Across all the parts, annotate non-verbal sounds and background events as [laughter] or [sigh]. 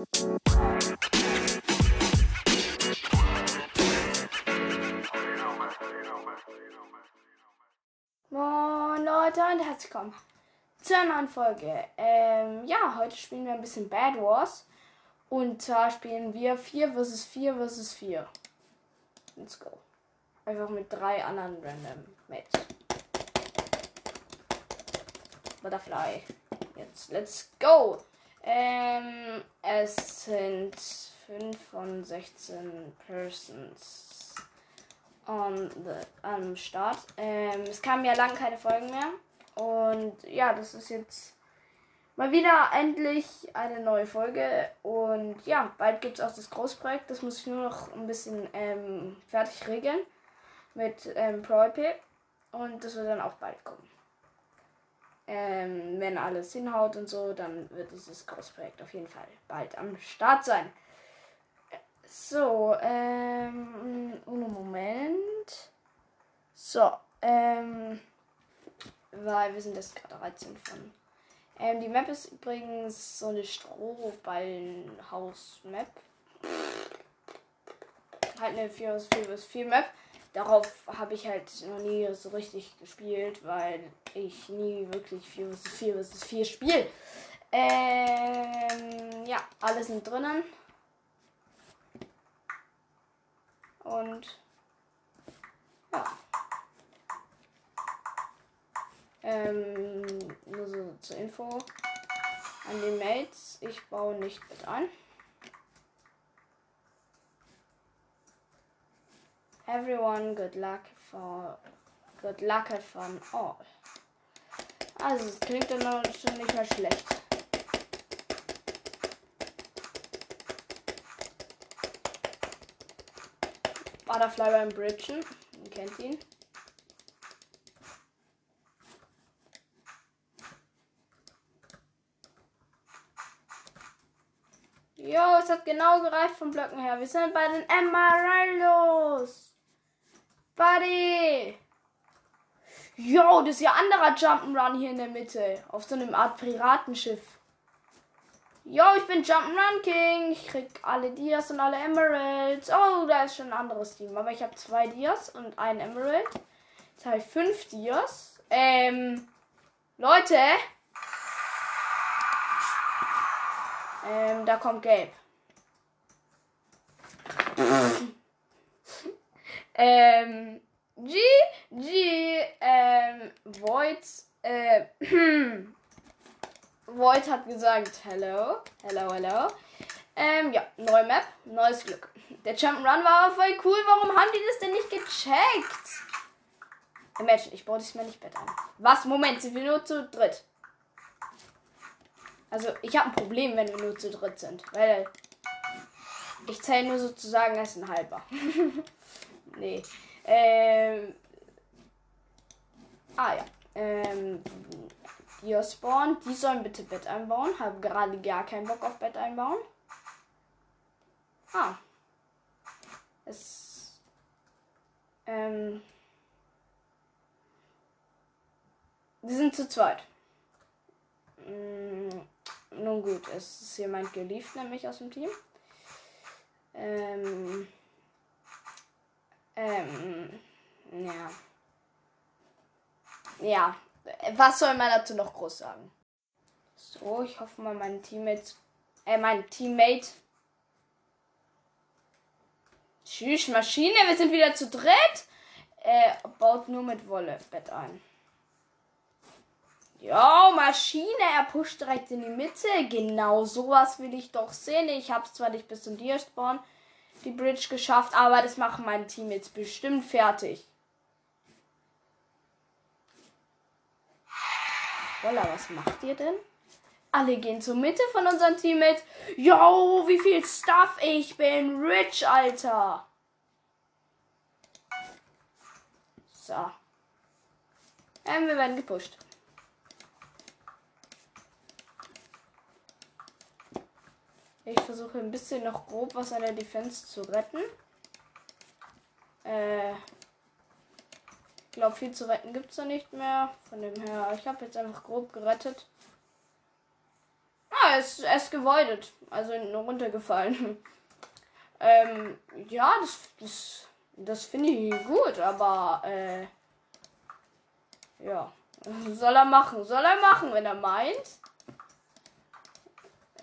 Moin Leute und herzlich willkommen zu einer neuen Folge. Ähm, ja, heute spielen wir ein bisschen Bad Wars. Und zwar spielen wir 4 vs 4 vs 4. Let's go. Einfach mit drei anderen random Mates. Butterfly. Jetzt, let's go. Ähm, es sind 5 von 16 Persons on the, am Start. Ähm, es kamen ja lange keine Folgen mehr. Und ja, das ist jetzt mal wieder endlich eine neue Folge. Und ja, bald gibt es auch das Großprojekt. Das muss ich nur noch ein bisschen ähm, fertig regeln mit ähm, ProIP. Und das wird dann auch bald kommen. Ähm, wenn alles hinhaut und so, dann wird dieses Großprojekt auf jeden Fall bald am Start sein. So, ähm, ohne Moment. So, ähm, weil wir sind jetzt gerade 13 von. Ähm, die Map ist übrigens so eine Strohballenhaus-Map. Halt eine 4 vs 4 vs 4 Map. Darauf habe ich halt noch nie so richtig gespielt, weil ich nie wirklich 4 vs 4 vs 4 spiele. Ähm, ja, alle sind drinnen. Und ja. Ähm, nur so zur Info an die Mates. Ich baue nicht mit ein. Everyone, good luck for good luck fun all. Also, es klingt dann schon nicht mehr schlecht. Butterfly beim Bridgen. Ihr kennt ihn. Jo, es hat genau gereicht vom Blöcken her. Wir sind bei den Emeraldos. Buddy. Jo, das ist ja anderer Jump'n'Run hier in der Mitte. Auf so einem Art Piratenschiff. Jo, ich bin Jump'n'Run King. Ich krieg alle Dias und alle Emeralds. Oh, da ist schon ein anderes Team. Aber ich habe zwei Dias und einen Emerald. Jetzt habe ich fünf Dias. Ähm, Leute. Ähm, da kommt Gelb. [laughs] ähm, G, G, ähm, Void, äh, [clears throat] Void hat gesagt, hello, hello, hello. Ähm, ja, neue Map, neues Glück. Der Jump'n'Run war aber voll cool. Warum haben die das denn nicht gecheckt? Imagine, ich baue diesmal nicht Bett ein. Was? Moment, sind wir nur zu dritt? Also, ich habe ein Problem, wenn wir nur zu dritt sind. Weil ich zähle nur sozusagen als ein halber. [laughs] nee. Ähm. Ah ja. Ähm. Hier spawn. Die sollen bitte Bett einbauen. Habe gerade gar keinen Bock auf Bett einbauen. Ah. Es. Ähm. Wir sind zu zweit. Mm, nun gut, es ist jemand geliebt, nämlich aus dem Team. Ähm. Ähm. Ja. Ja. Was soll man dazu noch groß sagen? So, ich hoffe mal, meine Teammates. Äh, mein Teammate. Tschüss, Maschine, wir sind wieder zu dritt. Äh, baut nur mit Wolle Bett ein. Ja, Maschine, er pusht direkt in die Mitte. Genau sowas will ich doch sehen. Ich habe es zwar nicht bis zum Deer-Spawn die Bridge geschafft, aber das machen mein Team jetzt bestimmt fertig. Voila, was macht ihr denn? Alle gehen zur Mitte von unseren Teammates. Yo, wie viel Stuff ich bin. Rich, Alter. So. Ähm, wir werden gepusht. Ich versuche ein bisschen noch grob was an der Defense zu retten. Äh, ich glaube, viel zu retten gibt es da nicht mehr. Von dem her, ich habe jetzt einfach grob gerettet. Ah er ist, gewoidet. Also runtergefallen. [laughs] ähm, ja, das, das, das finde ich gut, aber äh, ja. [laughs] Soll er machen, soll er machen, wenn er meint.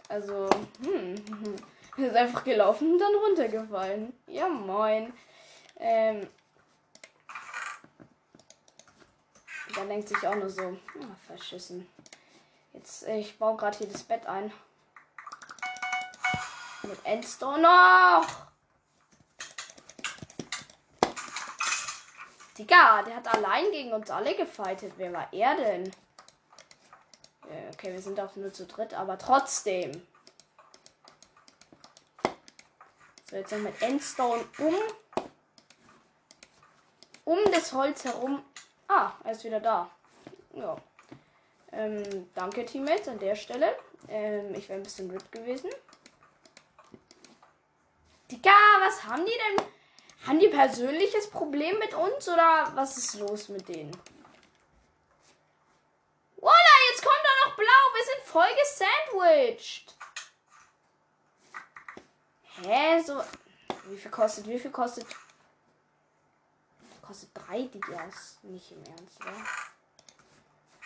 Also, hm. Ist einfach gelaufen und dann runtergefallen. Ja, moin. Ähm. Da denkt sich auch nur so, oh, verschissen. Jetzt, äh, ich baue gerade hier das Bett ein. Mit Endstone noch. Digga, der hat allein gegen uns alle gefightet. Wer war er denn? Okay, wir sind auch nur zu dritt, aber trotzdem. So, jetzt noch mit Endstone um. Um das Holz herum. Ah, er ist wieder da. Ja. Ähm, danke, Teammates, an der Stelle. Ähm, ich wäre ein bisschen RIP gewesen. Digga, was haben die denn? Haben die persönliches Problem mit uns oder was ist los mit denen? Voila, jetzt kommt da noch blau. Wir sind voll gesandwiched. Hä, so. Wie viel kostet? Wie viel kostet? Kostet drei Dias. Nicht im Ernst, oder?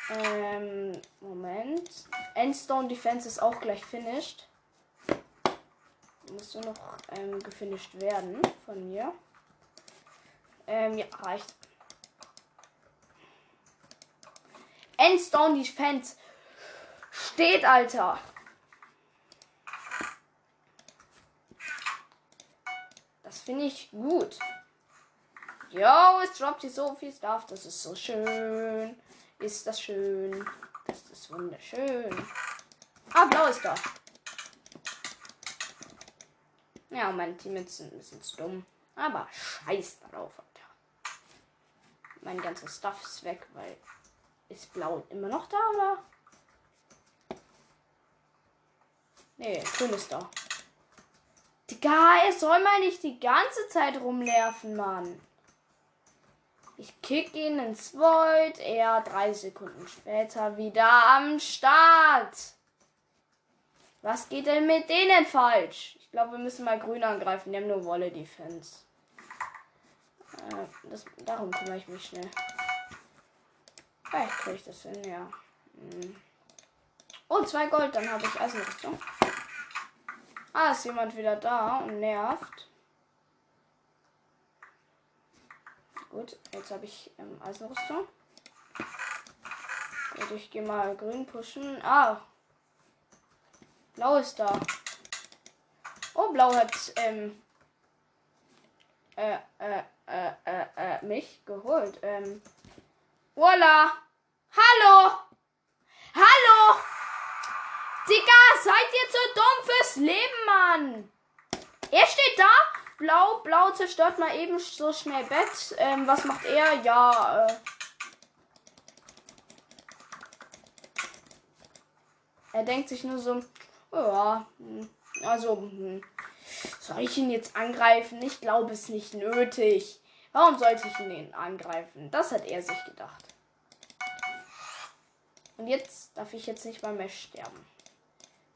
Ähm, Moment. Endstone Defense ist auch gleich finished. Muss nur noch ähm, gefinisht werden von mir. Ähm, ja, reicht. Endstone Defense steht, Alter. Das finde ich gut. Jo, es droppt hier so viel Stuff. Das ist so schön. Ist das schön. Das ist wunderschön. Ah, blau ist da. Ja, meine Teammates sind ein bisschen dumm. Aber scheiß darauf, Alter. Mein ganzes Stuff ist weg, weil. Ist blau immer noch da, oder? Nee, grün ist da. Digga, er soll mal nicht die ganze Zeit rumlerven, Mann. Ich kick ihn ins Void. Er drei Sekunden später wieder am Start. Was geht denn mit denen falsch? Ich glaube, wir müssen mal grün angreifen. Die haben nur Wolle Defense. Äh, das, darum kümmere ich mich schnell. Vielleicht kriege ich das hin, ja. Hm. Oh, zwei Gold, dann habe ich Eisenrüstung. Ah, ist jemand wieder da und nervt. Gut, jetzt habe ich ähm, Eisenrüstung. Und ich gehe mal grün pushen. Ah. Blau ist da. Oh, blau hat ähm, äh, äh, äh, äh, äh, mich geholt. Ähm. Voila! Hallo! Hallo! Seid ihr zu dumm fürs Leben, Mann? Er steht da Blau, Blau zerstört mal eben so schnell Bett. Ähm, was macht er? Ja, äh. Er denkt sich nur so, ja, hm, also, hm, soll ich ihn jetzt angreifen? Ich glaube es nicht nötig. Warum sollte ich ihn angreifen? Das hat er sich gedacht. Und jetzt darf ich jetzt nicht mal mehr sterben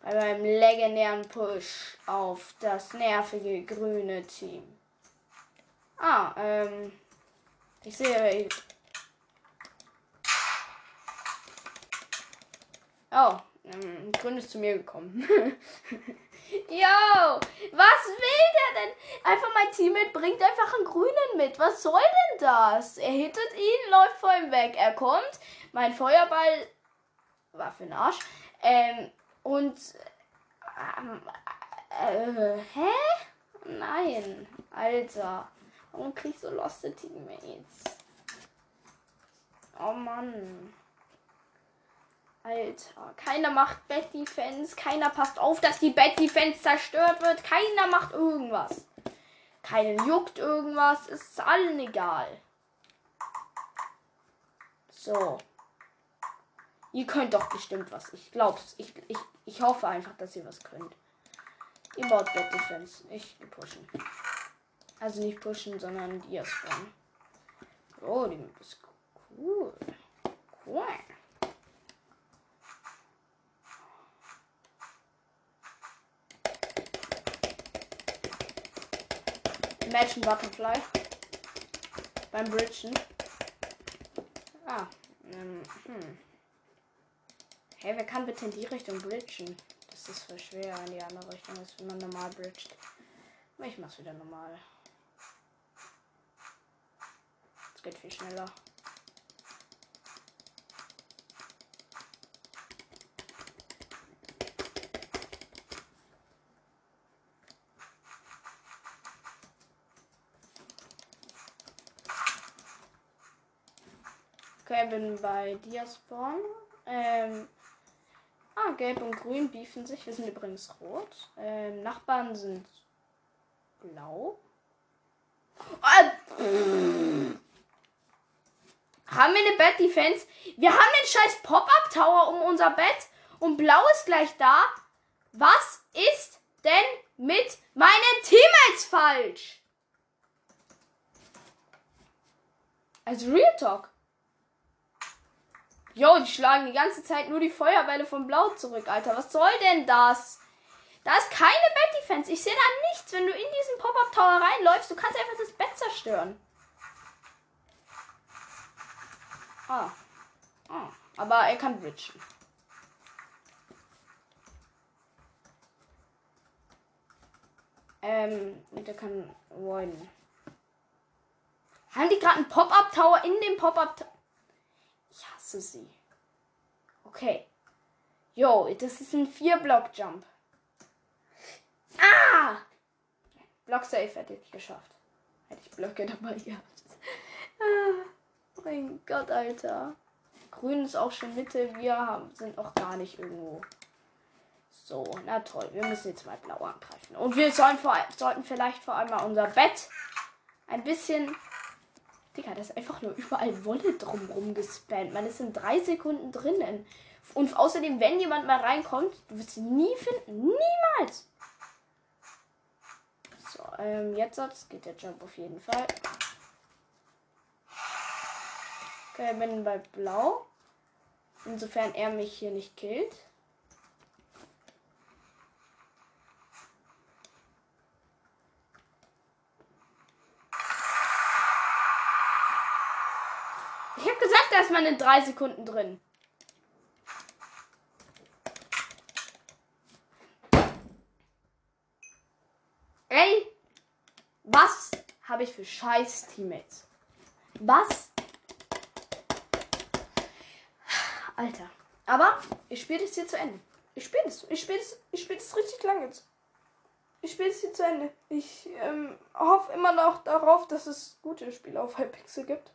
bei meinem legendären Push auf das nervige grüne Team. Ah, ähm. Ich sehe. Oh, ähm, grün ist zu mir gekommen. [laughs] Yo, was will der denn? Einfach mein Teammate bringt einfach einen grünen mit. Was soll denn das? Er hittet ihn, läuft vor ihm weg. Er kommt, mein Feuerball war für den Arsch. Ähm, und. Ähm, äh, hä? Nein. Alter. Warum krieg ich so lost Teammates? Oh Mann. Alter. Keiner macht Bad Defense. Keiner passt auf, dass die Bad Defense zerstört wird. Keiner macht irgendwas. Keinen juckt irgendwas. Ist allen egal. So. Ihr könnt doch bestimmt was. Ich glaub's. Ich, ich, ich hoffe einfach, dass ihr was könnt. Ihr baut Bad Defense. Ich pushen. Also nicht pushen, sondern ihr spawnen. Oh, die Map ist cool. Cool. Imagine Butterfly. Beim Bridgen. Ah. Ähm, hm. Hey, wer kann bitte in die Richtung bridgen? Das ist voll schwer in die andere Richtung, als wenn man normal bridgt. Aber ich mach's wieder normal. Es geht viel schneller. Okay, bin bei Diaspawn. Ähm, ah, gelb und grün beefen sich. Wir sind übrigens rot. Ähm, Nachbarn sind blau. Ah, haben wir eine Bad Defense? Wir haben den scheiß Pop-Up Tower um unser Bett und blau ist gleich da. Was ist denn mit meinen Teammates falsch? Also Real Talk. Jo, die schlagen die ganze Zeit nur die Feuerbälle von Blau zurück, Alter. Was soll denn das? Da ist keine Bett Defense. Ich sehe da nichts. Wenn du in diesen Pop-Up Tower reinläufst, du kannst einfach das Bett zerstören. Ah. ah. Aber er kann bridgen. Ähm, und er kann voiden. Haben die gerade einen Pop-Up Tower in dem Pop-Up Hasse sie. Okay. Yo, das ist ein Vier-Block-Jump. Ah! Block safe hätte ich geschafft. Hätte ich Blöcke dabei gehabt. Ah, mein Gott, Alter. Grün ist auch schon Mitte. Wir haben, sind auch gar nicht irgendwo. So, na toll. Wir müssen jetzt mal blau angreifen. Und wir sollen vor, sollten vielleicht vor allem mal unser Bett ein bisschen Digga, das ist einfach nur überall Wolle drumrum gespammt. Man ist in drei Sekunden drinnen. Und außerdem, wenn jemand mal reinkommt, du wirst ihn nie finden. Niemals. So, ähm, jetzt geht der Jump auf jeden Fall. Okay, bin bei Blau. Insofern er mich hier nicht killt. da ist man in drei Sekunden drin. Ey, was habe ich für scheiß Teammates? Was? Alter. Aber ich spiele das hier zu Ende. Ich spiele das. Ich spiele das. Ich spiele das richtig lang jetzt. Ich spiele das hier zu Ende. Ich ähm, hoffe immer noch darauf, dass es gute Spiele auf Hypixel gibt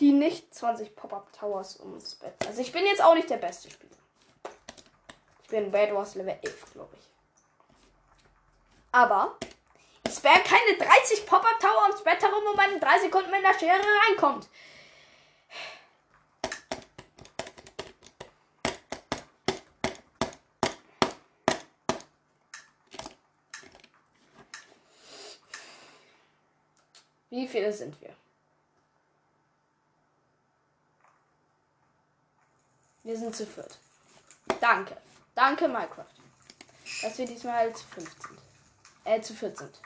die nicht 20 Pop-Up Towers ums Bett. Also ich bin jetzt auch nicht der beste Spieler. Ich bin Bad Wars Level 11, glaube ich. Aber es wären keine 30 Pop-Up Tower ums Bett herum, man in 3 Sekunden mit der Schere reinkommt. Wie viele sind wir? Wir sind zu viert. Danke. Danke, Minecraft. Dass wir diesmal zu fünf sind. Äh, zu viert sind.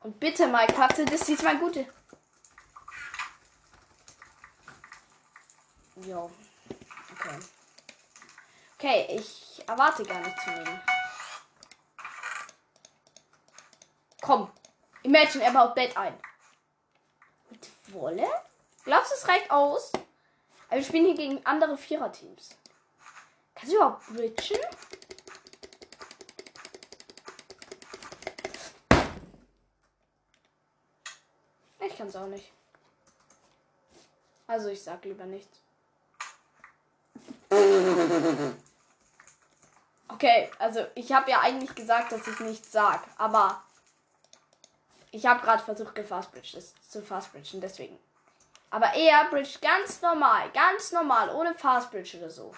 Und bitte, Minecraft, sind es diesmal gute. Jo. Okay. Okay, ich erwarte gar nicht zu nehmen. Komm. Imagine, er baut Bett ein. Mit Wolle? Glaubst du, es reicht aus? Aber wir spielen hier gegen andere Viererteams. Kannst du überhaupt bridgen? Ich kann es auch nicht. Also ich sag lieber nichts. Okay, also ich habe ja eigentlich gesagt, dass ich nichts sag, aber ich habe gerade versucht, gefastbridge zu fastbridgen, deswegen. Aber er bridge ganz normal, ganz normal, ohne Fast Bridge oder so.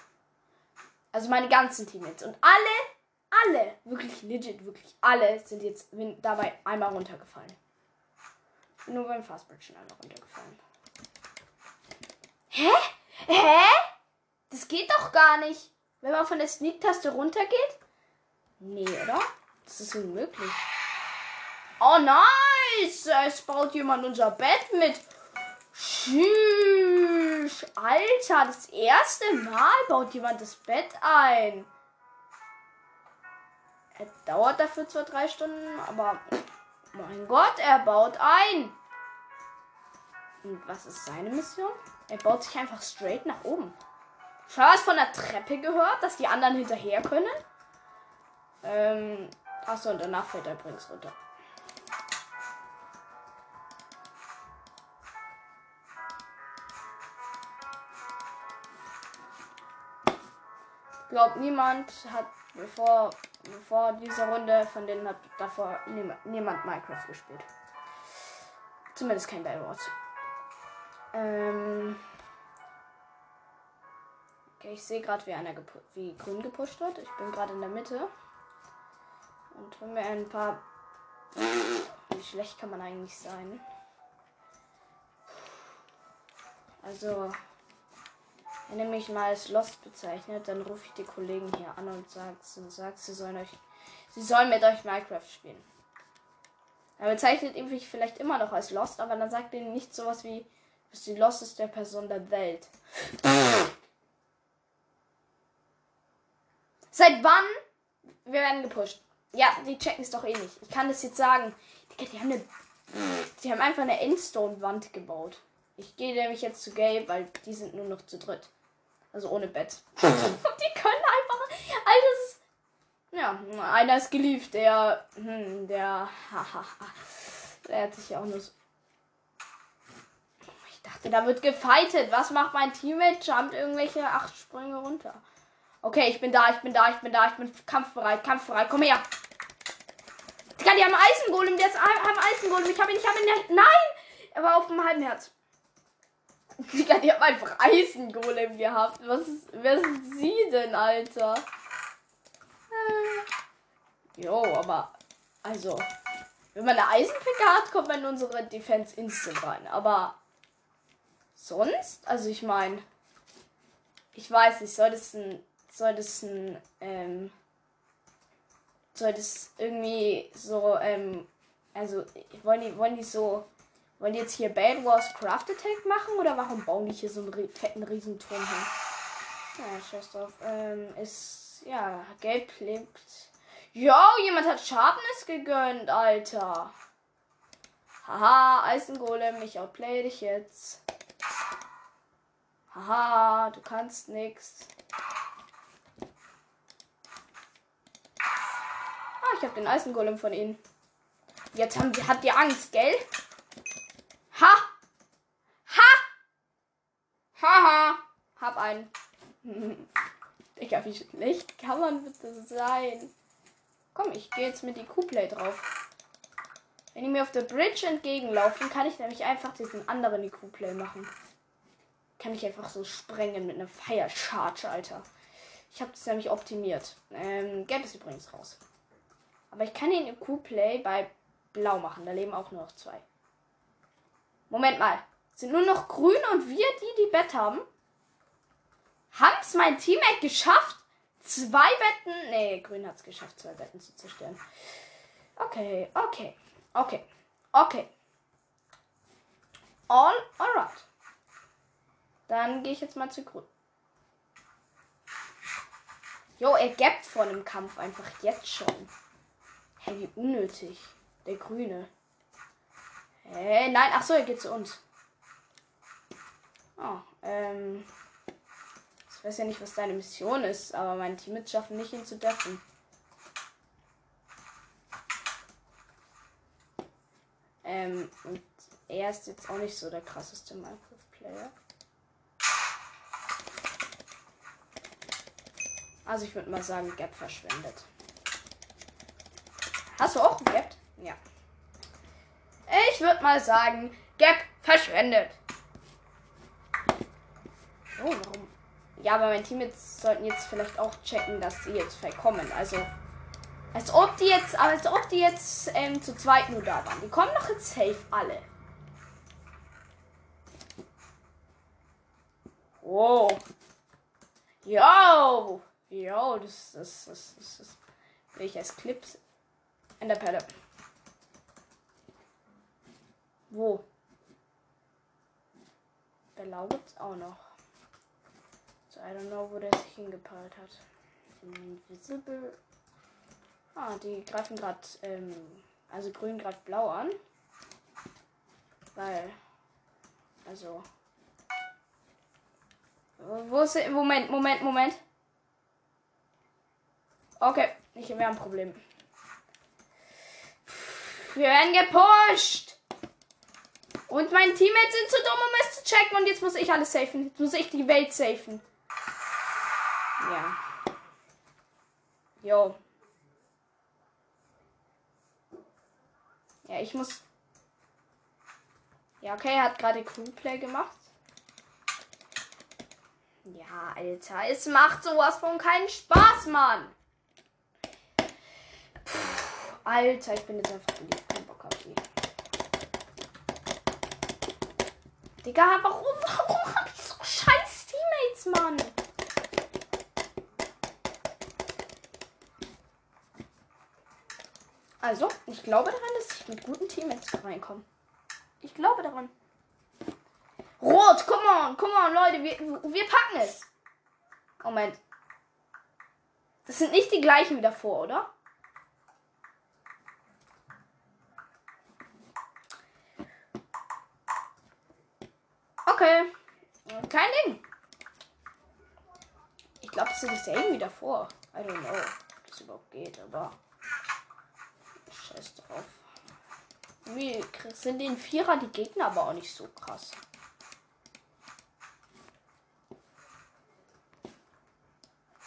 Also meine ganzen Teammates. Und alle, alle, wirklich legit, wirklich alle sind jetzt dabei einmal runtergefallen. Nur beim Fast Bridge einmal runtergefallen. Hä? Hä? Das geht doch gar nicht. Wenn man von der Sneak-Taste runtergeht? Nee, oder? Das ist unmöglich. Oh, nice! Es baut jemand unser Bett mit. Tschüss. Alter, das erste Mal baut jemand das Bett ein. Es dauert dafür zwar drei Stunden, aber mein Gott, er baut ein. Und was ist seine Mission? Er baut sich einfach straight nach oben. Schon was von der Treppe gehört, dass die anderen hinterher können? Ähm, achso, und danach fällt er übrigens runter. Glaubt niemand hat bevor bevor dieser Runde von denen hat davor niemand, Minecraft gespielt. Zumindest kein Bellwort. Ähm okay, ich sehe gerade, wie einer wie grün gepusht wird. Ich bin gerade in der Mitte. Und wenn wir ein paar. [laughs] Wie schlecht kann man eigentlich sein? Also, wenn ihr mich mal als Lost bezeichnet, dann rufe ich die Kollegen hier an und sage, sagt, sie sollen euch, sie sollen mit euch Minecraft spielen. Er bezeichnet ihn vielleicht immer noch als Lost, aber dann sagt er nicht sowas wie, bist die losteste Person der Welt. Seit wann? Wir werden gepusht. Ja, die checken es doch eh nicht. Ich kann das jetzt sagen. Die, die haben eine. Die haben einfach eine Endstone-Wand gebaut. Ich gehe nämlich jetzt zu Gabe, weil die sind nur noch zu dritt. Also ohne Bett. [laughs] Die können einfach. Alter, das ist. Ja, einer ist geliebt, der. Hm, der. der hat sich ja auch nur so. Ich dachte, da wird gefightet. Was macht mein Teammate? Jumpt irgendwelche acht Sprünge runter. Okay, ich bin da, ich bin da, ich bin da, ich bin kampfbereit, kampfbereit. Komm her. Digga, die haben Eisengolem, der ist haben Eisengolem. Ich habe ihn, ich habe ihn. Nein! Er war auf dem halben Herz. [laughs] Digga, die haben einfach Eisengolem gehabt. Was ist, wer sind sie denn, Alter? Äh. Jo, aber also, wenn man eine Eisenpicke hat, kommt man in unsere Defense instant rein. Aber sonst, also ich meine, ich weiß nicht, soll das ein soll das ein, ähm, soll das irgendwie so, ähm, also wollen die, wollen die so, wollen die jetzt hier Bad Wars Craft Attack machen oder warum bauen die hier so einen fetten Riesenturm hin? Ja, scheiß drauf. Ähm, ist, ja, gelb klingt. Jo, jemand hat Sharpness gegönnt, Alter. Haha, Eisengolem, ich outplay dich jetzt. Haha, du kannst nix. ich habe den Eisengolem von ihnen. Jetzt haben die, habt ihr Angst, gell? Ha! Ha! Haha! Hab einen. Digga, wie schlecht kann man bitte sein? Komm, ich gehe jetzt mit die Q-Play drauf. Wenn die mir auf der Bridge entgegenlaufen, kann ich nämlich einfach diesen anderen IQ-Play machen. Kann ich einfach so sprengen mit einer Fire Charge, Alter. Ich habe das nämlich optimiert. Ähm, Gelb ist übrigens raus. Aber ich kann den IQ-Play bei Blau machen. Da leben auch nur noch zwei. Moment mal. Sind nur noch grün und wir, die die Bett haben? Haben es mein Teammate geschafft? Zwei Betten. Nee, grün hat es geschafft, zwei Betten zu zerstören. Okay, okay, okay, okay. All alright. Dann gehe ich jetzt mal zu grün. Jo, er gapt vor dem Kampf einfach jetzt schon. Hey, wie unnötig. Der Grüne. Hey, nein, ach so, er geht zu uns. Oh, ähm. Ich weiß ja nicht, was deine Mission ist, aber mein Team schaffen nicht, ihn zu deffen. Ähm, und er ist jetzt auch nicht so der krasseste Minecraft-Player. Also ich würde mal sagen, Gap verschwendet. Hast du auch Gap? Ja. Ich würde mal sagen, Gap verschwendet. Oh, warum? Ja, aber mein Team sollten jetzt vielleicht auch checken, dass sie jetzt verkommen. Also, als ob die jetzt, als ob die jetzt ähm, zu zweit nur da waren. Die kommen doch jetzt safe alle. Oh. Yo. Yo, das, das, das, das, das Will ich als Clips in der Pelle. Wo? Blau gibt's auch noch. So, I don't know, wo der sich hingepeilt hat. Invisible. Ah, die greifen gerade, ähm, also grün greift blau an. Weil, also. Wo ist der? Moment, Moment, Moment. Okay, ich wir ein Problem. Wir werden gepusht. Und mein Teammates sind zu dumm, um es zu checken. Und jetzt muss ich alles safen. Jetzt muss ich die Welt safen. Ja. Jo. Ja, ich muss. Ja, okay, er hat gerade Crewplay gemacht. Ja, Alter, es macht sowas von keinen Spaß, Mann. Puh, Alter, ich bin jetzt einfach die. Digga, warum, warum hab ich so scheiß Teammates, Mann? Also, ich glaube daran, dass ich mit guten Teammates reinkomme. Ich glaube daran. Rot, come on, come on, Leute, wir, wir packen es. Moment. Das sind nicht die gleichen wie davor, oder? Okay. Kein Ding. Ich glaube, das sind dieselben wie davor. I don't know, ob das überhaupt geht, aber. Scheiß drauf. Wie sind den Vierer die Gegner aber auch nicht so krass.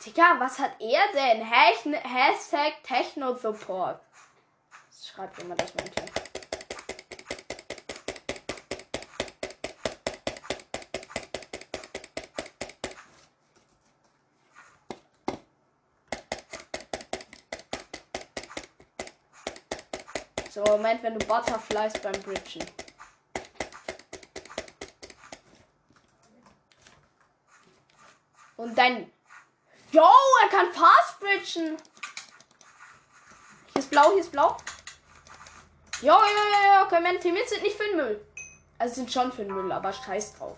Digga, was hat er denn? Hashtag Techno Support. Schreibt jemand das mal hier. So, Moment, wenn du Butterflies beim Bridgen. Und dein Jo, er kann fast bridgen. Hier ist blau, hier ist blau. Jo, jo, jo, jo. Okay, meine Teammates sind nicht für den Müll. Also sind schon für den Müll, aber scheiß drauf.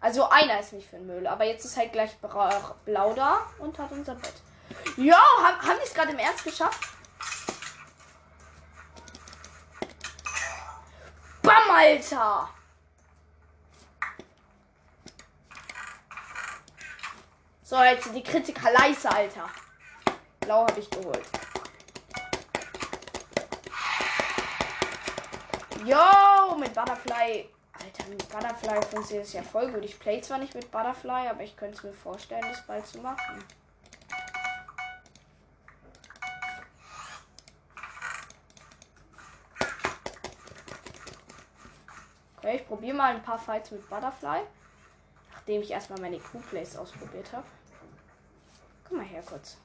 Also einer ist nicht für den Müll, aber jetzt ist halt gleich blau da und hat unser Bett. Jo, haben die es gerade im Ernst geschafft? Alter! So, jetzt die Kritiker leise, Alter. Blau habe ich geholt. Yo, mit Butterfly. Alter, mit Butterfly funktioniert es ja voll gut. Ich play zwar nicht mit Butterfly, aber ich könnte es mir vorstellen, das bald zu machen. Okay, ich probiere mal ein paar Fights mit Butterfly. Nachdem ich erstmal meine Q-Plays ausprobiert habe. Komm mal her kurz.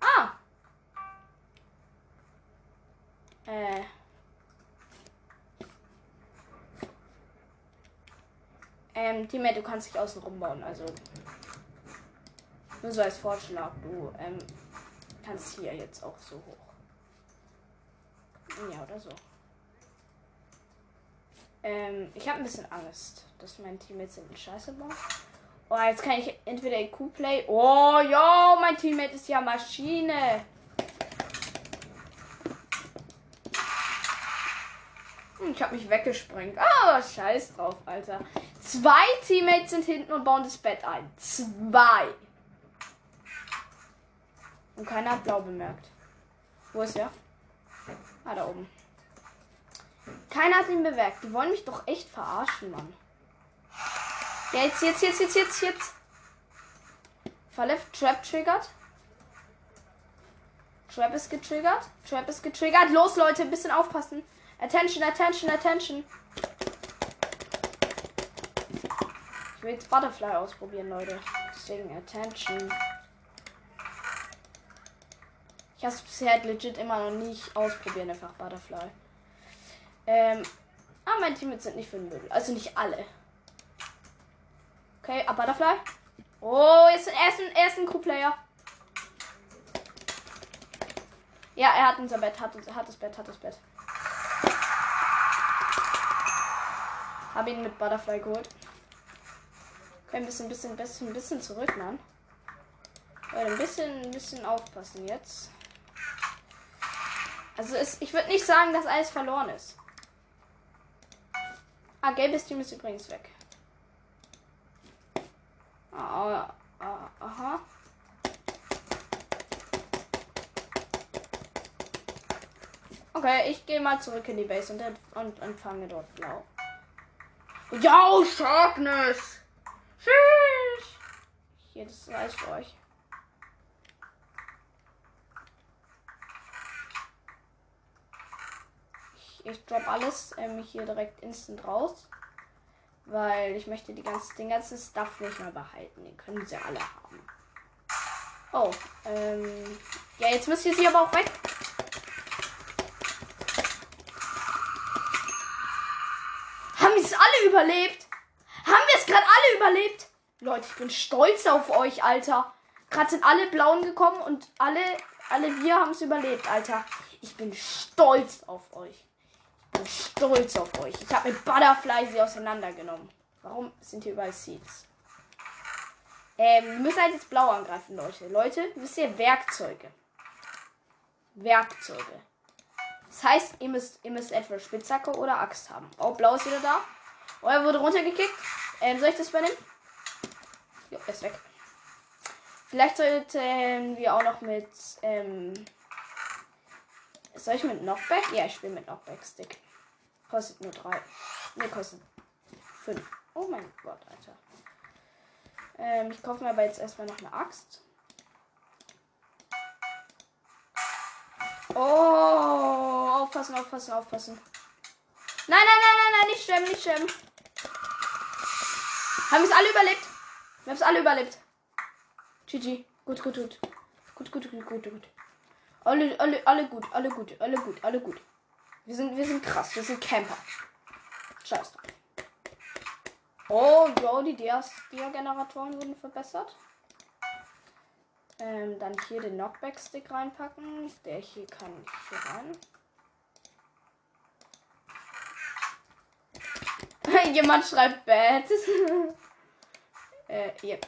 Ah! Äh. Ähm, Teammate, du kannst dich außen rumbauen, also. Nur so als Vorschlag, du ähm, kannst hier jetzt auch so hoch. Ja, oder so. Ähm, ich habe ein bisschen Angst, dass mein Teammate sind Scheiße baut. Oh, jetzt kann ich entweder EQ-Play. Oh, ja, mein Teammate ist ja Maschine. Hm, ich habe mich weggesprengt. Ah, oh, scheiß drauf, Alter. Zwei Teammates sind hinten und bauen das Bett ein. Zwei. Und keiner hat blau bemerkt. Wo ist er? Ah, da oben. Keiner hat ihn bemerkt. Die wollen mich doch echt verarschen, Mann. Ja, jetzt, jetzt, jetzt, jetzt, jetzt, jetzt. Falle Trap triggert. Trap ist getriggert. Trap ist getriggert. Los, Leute, ein bisschen aufpassen. Attention, attention, attention. Ich will jetzt Butterfly ausprobieren, Leute. Deswegen attention. Ich habe es bisher halt legit immer noch nicht ausprobieren, einfach Butterfly. Ähm, ah, meine Teammates sind nicht für den Müll. Also nicht alle. Okay, a Butterfly. Oh, jetzt ist ein, er ist ein Crew-Player. Ja, er hat unser Bett, hat, hat das Bett, hat das Bett. Hab ihn mit Butterfly geholt. Okay, ein bisschen, bisschen, bisschen, bisschen zurück, Mann. Leute, ein bisschen, ein bisschen aufpassen jetzt. Also es, ich würde nicht sagen, dass alles verloren ist. Ah, gelbes Team ist übrigens weg. Ah, ah, aha. Okay, ich gehe mal zurück in die Base und, und empfange dort blau. Ja, Sharpness! Tschüss! Hier, das alles für euch. Ich, ich drop alles ähm, hier direkt instant raus. Weil ich möchte die ganze, den ganzen Stuff nicht mehr behalten. Den können sie alle haben. Oh, ähm. Ja, jetzt müsst ihr sie aber auch weg. Haben wir es alle überlebt? Haben wir es gerade alle überlebt? Leute, ich bin stolz auf euch, Alter. Gerade sind alle Blauen gekommen und alle, alle wir haben es überlebt, Alter. Ich bin stolz auf euch. Bin stolz auf euch. Ich habe mit Butterfly sie auseinandergenommen. Warum sind hier überall Seeds? Ähm, wir müssen halt jetzt blau angreifen, Leute. Leute, wisst ihr, Werkzeuge. Werkzeuge. Das heißt, ihr müsst, ihr müsst entweder Spitzhacke oder Axt haben. Oh, blau ist wieder da. Oh, er wurde runtergekickt. Ähm, soll ich das übernehmen? Jo, er ist weg. Vielleicht sollten wir auch noch mit, ähm, soll ich mit Knockback? Ja, ich spiele mit Knockback Stick. Kostet nur drei. Ne, kostet fünf. Oh mein Gott, Alter. Ähm, ich kaufe mir aber jetzt erstmal noch eine Axt. Oh, aufpassen, aufpassen, aufpassen. Nein, nein, nein, nein, nein, nicht sterben, nicht sterben. Haben wir es alle überlebt? Wir haben es alle überlebt. GG. Gut, gut, gut. Gut, gut, gut, gut, gut. Alle, alle, alle gut, alle gut, alle gut, alle gut. Wir sind, wir sind krass, wir sind Camper. Scheiß drauf. Oh, jo, die Dia-Generatoren wurden verbessert. Ähm, dann hier den Knockback-Stick reinpacken. Der hier kann hier rein. [laughs] Jemand schreibt Bad. [laughs] äh, yep.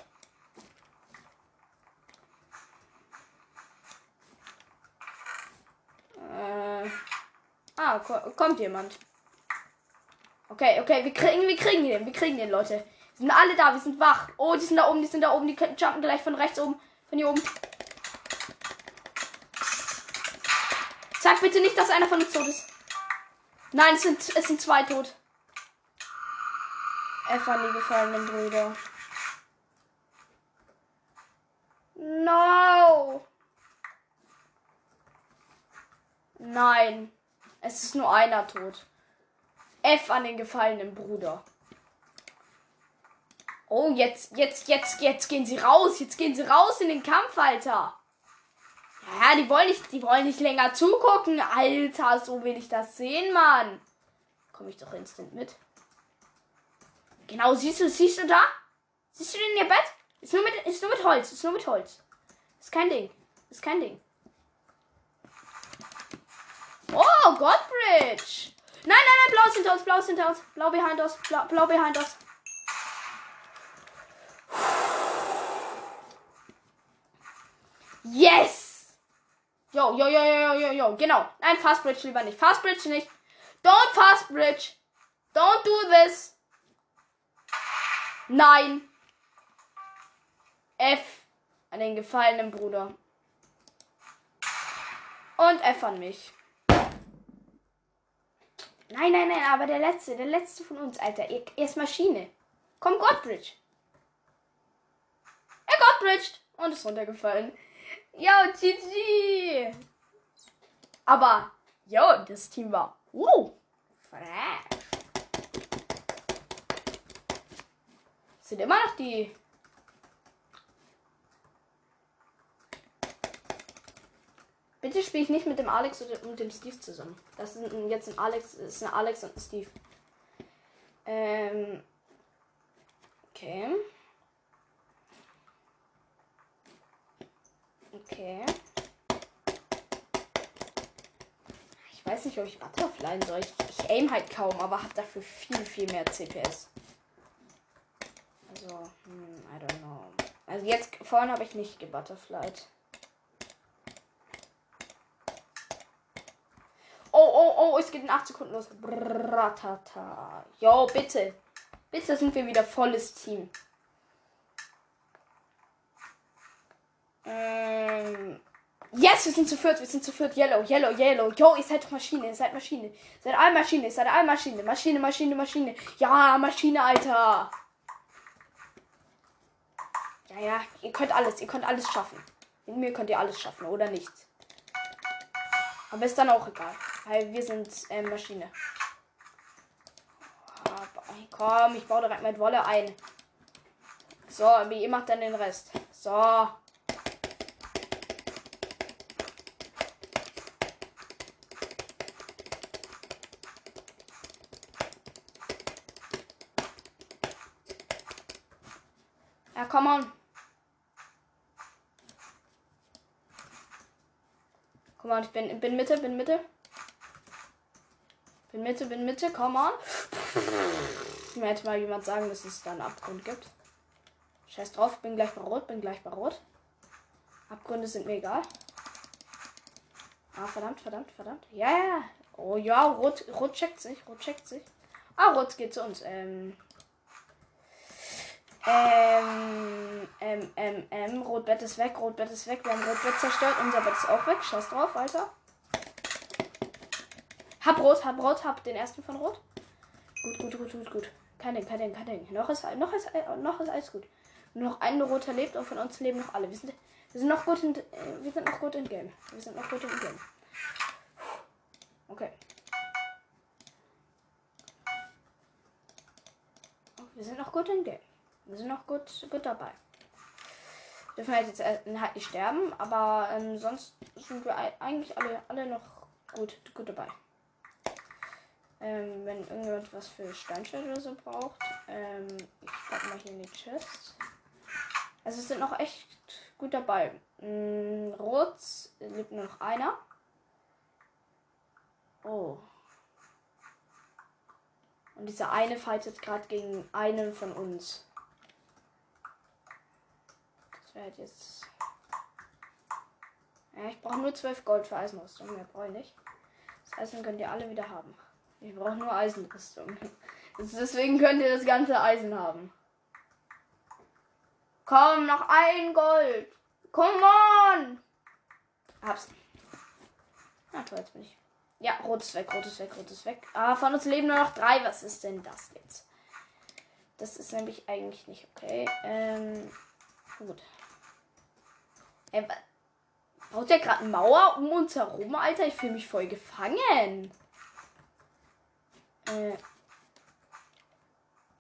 Äh, ah, ko kommt jemand. Okay, okay, wir kriegen, wir kriegen den, wir kriegen den, Leute. Wir sind alle da, wir sind wach. Oh, die sind da oben, die sind da oben, die können jumpen gleich von rechts oben. Von hier oben. Sag bitte nicht, dass einer von uns tot ist. Nein, es sind, es sind zwei tot. F an die gefallenen Brüder. No. Nein. Es ist nur einer tot. F an den gefallenen Bruder. Oh, jetzt, jetzt, jetzt, jetzt gehen sie raus. Jetzt gehen sie raus in den Kampf, Alter. Ja, die wollen nicht, die wollen nicht länger zugucken. Alter, so will ich das sehen, Mann. Komme ich doch instant mit. Genau, siehst du, siehst du da? Siehst du den in ihr Bett? Ist nur mit, ist nur mit Holz, ist nur mit Holz. Ist kein Ding. Ist kein Ding. Oh, Godbridge. Nein, nein, nein, blau ist hinter uns, blau ist hinter uns. Blau behind us, blau, blau behind us. Yes! Yo, yo, yo, yo, yo, yo, genau. Nein, Fast Bridge lieber nicht. Fast Bridge nicht. Don't Fast Bridge. Don't do this. Nein. F an den gefallenen Bruder. Und F an mich. Nein, nein, nein, aber der letzte, der letzte von uns, Alter. Er ist Maschine. Komm, Godbridge. Er Godbridged und ist runtergefallen. Yo, GG. Aber, yo, das Team war, uh, fresh. Sind immer noch die Bitte spiele ich nicht mit dem Alex und dem Steve zusammen. Das ist jetzt ein Alex, ist ein Alex und ein Steve. Ähm. Okay. Okay. weiß nicht, ob ich Butterfly soll. Ich, ich aim halt kaum, aber habe dafür viel, viel mehr CPS. Also, hm, I don't know. Also jetzt vorhin habe ich nicht gebutterflied. Oh, es geht in 8 Sekunden los. Bratata. Jo, bitte. Bitte sind wir wieder volles Team. Ähm. Yes, wir sind zu viert, wir sind zu viert. Yellow, yellow, yellow. Yo, ihr seid doch Maschine, ihr seid Maschine. Ihr seid alle Maschine, ihr seid alle Maschine. Maschine, Maschine, Maschine. Ja, Maschine, Alter. Ja, ja, ihr könnt alles, ihr könnt alles schaffen. Mit mir könnt ihr alles schaffen, oder nicht? Aber ist dann auch egal, weil wir sind äh, Maschine. Komm, ich baue direkt mit Wolle ein. So, ihr macht dann den Rest. So. Ja, come on. Komm on, ich bin, bin Mitte, bin Mitte. Bin Mitte, bin Mitte, come on. Mir hätte mal jemand sagen, dass es da einen Abgrund gibt. Scheiß drauf, bin gleich bei Rot, bin gleich bei Rot. Abgründe sind mir egal. Ah, verdammt, verdammt, verdammt. Ja, ja. Oh ja, Rot, Rot checkt sich, Rot checkt sich. Ah, Rot geht zu uns. Ähm. Ähm, ähm, ähm, ähm, Rotbett ist weg, Rotbett ist weg, wir haben Rotbett zerstört, unser Bett ist auch weg, scheiß drauf, Alter. Hab Rot, hab Rot, hab den ersten von Rot. Gut, gut, gut, gut, gut. Kein Ding, kein Ding, kein Ding. Noch ist, noch ist, noch ist alles gut. Noch ein Roter lebt und von uns leben noch alle. Wir sind, wir sind noch gut in, äh, wir sind noch gut im Game. Wir sind noch gut im Game. Okay. Wir sind noch gut im Game. Wir sind noch gut, gut dabei. Wir dürfen halt jetzt äh, halt nicht sterben, aber ähm, sonst sind wir eigentlich alle, alle noch gut, gut dabei. Ähm, wenn irgendjemand was für Steinschwert oder so braucht. Ähm, ich pack mal hier in die Chest. Also es sind noch echt gut dabei. Mm, Rot lebt nur noch einer. Oh. Und dieser eine fightet gerade gegen einen von uns. Das wäre halt jetzt. Ja, ich brauche nur 12 Gold für Eisenrüstung. Mehr brauche ich nicht. Das Eisen könnt ihr alle wieder haben. Ich brauche nur Eisenrüstung. Deswegen könnt ihr das ganze Eisen haben. Komm, noch ein Gold. Come on. Hab's. Ah, toll, jetzt bin ich. Ja, rot ist weg, rot ist weg, rot ist weg. Ah, von uns leben nur noch drei. Was ist denn das jetzt? Das ist nämlich eigentlich nicht okay. Ähm, gut. Ey, baut der gerade eine Mauer um uns herum, Alter? Ich fühle mich voll gefangen. Äh,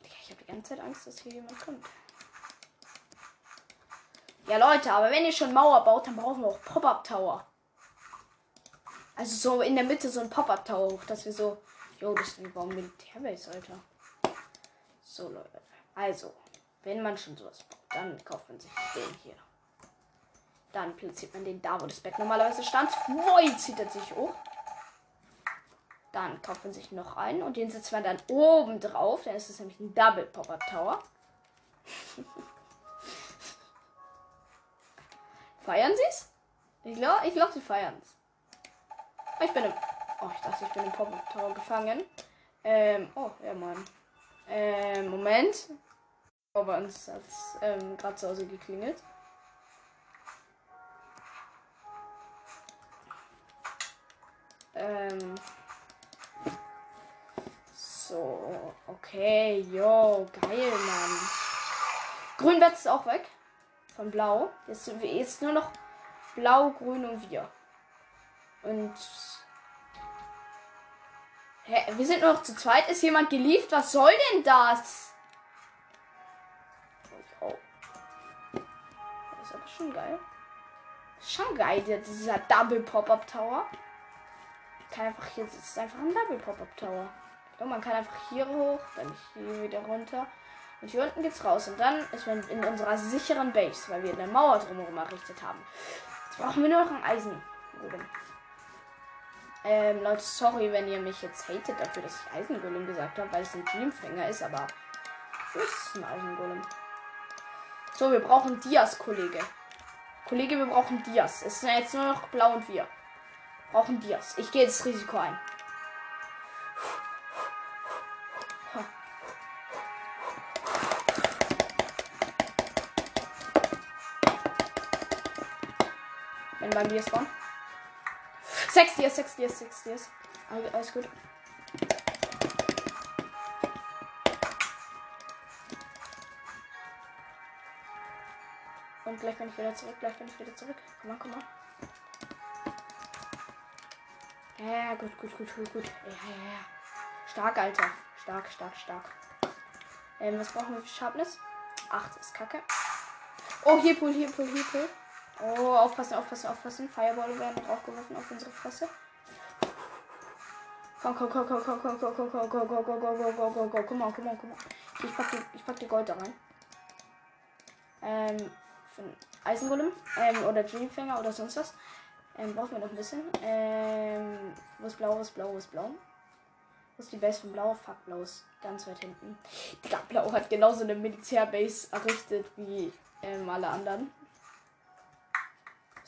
ich habe die ganze Zeit Angst, dass hier jemand kommt. Ja, Leute, aber wenn ihr schon Mauer baut, dann brauchen wir auch Pop-Up-Tower. Also so in der Mitte so ein Pop-Up-Tower, dass wir so. Jo, das ist wie bauen Militärbase, Alter. So, Leute. Also, wenn man schon sowas baut, dann kauft man sich den hier. Dann platziert man den da, wo das Bett normalerweise stand. Boah, zieht er sich hoch. Dann kauft man sich noch einen und den setzt man dann oben drauf. Dann ist es nämlich ein Double Pop-Up Tower. [laughs] feiern sie es? Ich glaube, ich glaub, sie feiern es. Ich bin im. Oh, ich dachte, ich bin im Pop-Up Tower gefangen. Ähm, oh, ja, Mann. Ähm, Moment. Oh, bei uns hat es ähm, gerade zu Hause geklingelt. Ähm. So, okay, yo, geil, Mann. Grünbett ist auch weg. Von Blau. Jetzt ist nur noch Blau, Grün und wir. Und. Hä, wir sind nur noch zu zweit. Ist jemand geliefert? Was soll denn das? Oh. Ist aber schon geil. Schon geil, dieser Double Pop-Up Tower. Kann einfach hier, ist einfach ein Double Pop-Up Tower. Und man kann einfach hier hoch, dann hier wieder runter. Und hier unten geht's raus. Und dann ist man in unserer sicheren Base, weil wir eine Mauer drumherum errichtet haben. Jetzt brauchen wir nur noch ein Eisen. Ähm, Leute, sorry, wenn ihr mich jetzt hatet dafür, dass ich Eisengolem gesagt habe, weil es ein Dreamfänger ist, aber es ist ein Eisengolem. So, wir brauchen Dias, Kollege. Kollege, wir brauchen Dias. Es sind jetzt nur noch Blau und wir. Brauchen Dias. Ich gehe das Risiko ein. Wenn bei mir spawn. Sechs Dias, sechs Dias, sechs Dias. Alles gut. Und gleich bin ich wieder zurück, gleich bin ich wieder zurück. Komm mal, komm mal. Ja, gut, gut, gut, gut, gut. Ja, ja, ja. Stark, Alter. Stark, stark, stark. Ähm, was brauchen wir für Sharpness? 8 ist kacke. Oh, hier Pool, hier Pool, hier Pool. Oh, aufpassen, aufpassen, aufpassen. Fireball werden draufgeworfen auf unsere Fresse. Komm, komm, komm, komm, komm, komm, komm, komm, komm, komm, komm, komm, komm, komm, komm, komm, komm, komm, komm, komm. Ich pack die, ich pack die Gold da rein. Ähm, für einen Eisengolem. Ähm, oder Dreamfänger oder sonst was. Ähm, brauchen wir noch ein bisschen. Ähm, wo ist blau, wo ist blau, wo ist blau? Wo ist die Base von blau? Fuck, blau ist ganz weit hinten. Digga, blau hat genauso eine Militärbase errichtet wie ähm, alle anderen.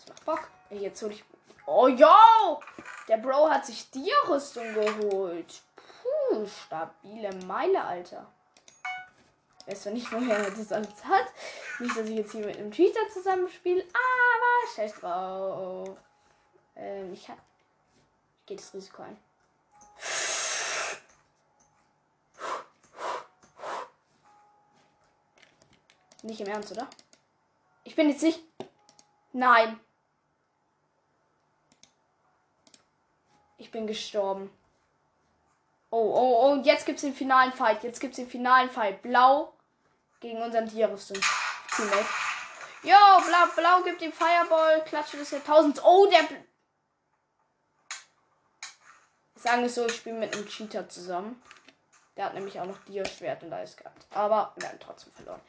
Das macht Bock. Jetzt hol ich. Oh, yo! Der Bro hat sich die Rüstung geholt. Puh, stabile Meile, Alter. Weiß zwar nicht, woher er das alles hat. Nicht, dass ich jetzt hier mit einem Cheater zusammenspiele, aber scheiß drauf. Ähm, ich hab. Ich gehe das Risiko ein. Nicht im Ernst, oder? Ich bin jetzt nicht. Nein. Ich bin gestorben. Oh, oh, oh, jetzt gibt's den finalen Fight. Jetzt gibt's den finalen Fight. Blau gegen unseren Tierrüstung. Teammate. Jo, blau, blau gibt ihm Fireball. Klatsche des Jahrtausends. Oh, der. Sagen wir so, ich spiele mit einem Cheater zusammen. Der hat nämlich auch noch Dia-Schwert und alles gehabt. Aber wir haben trotzdem verloren.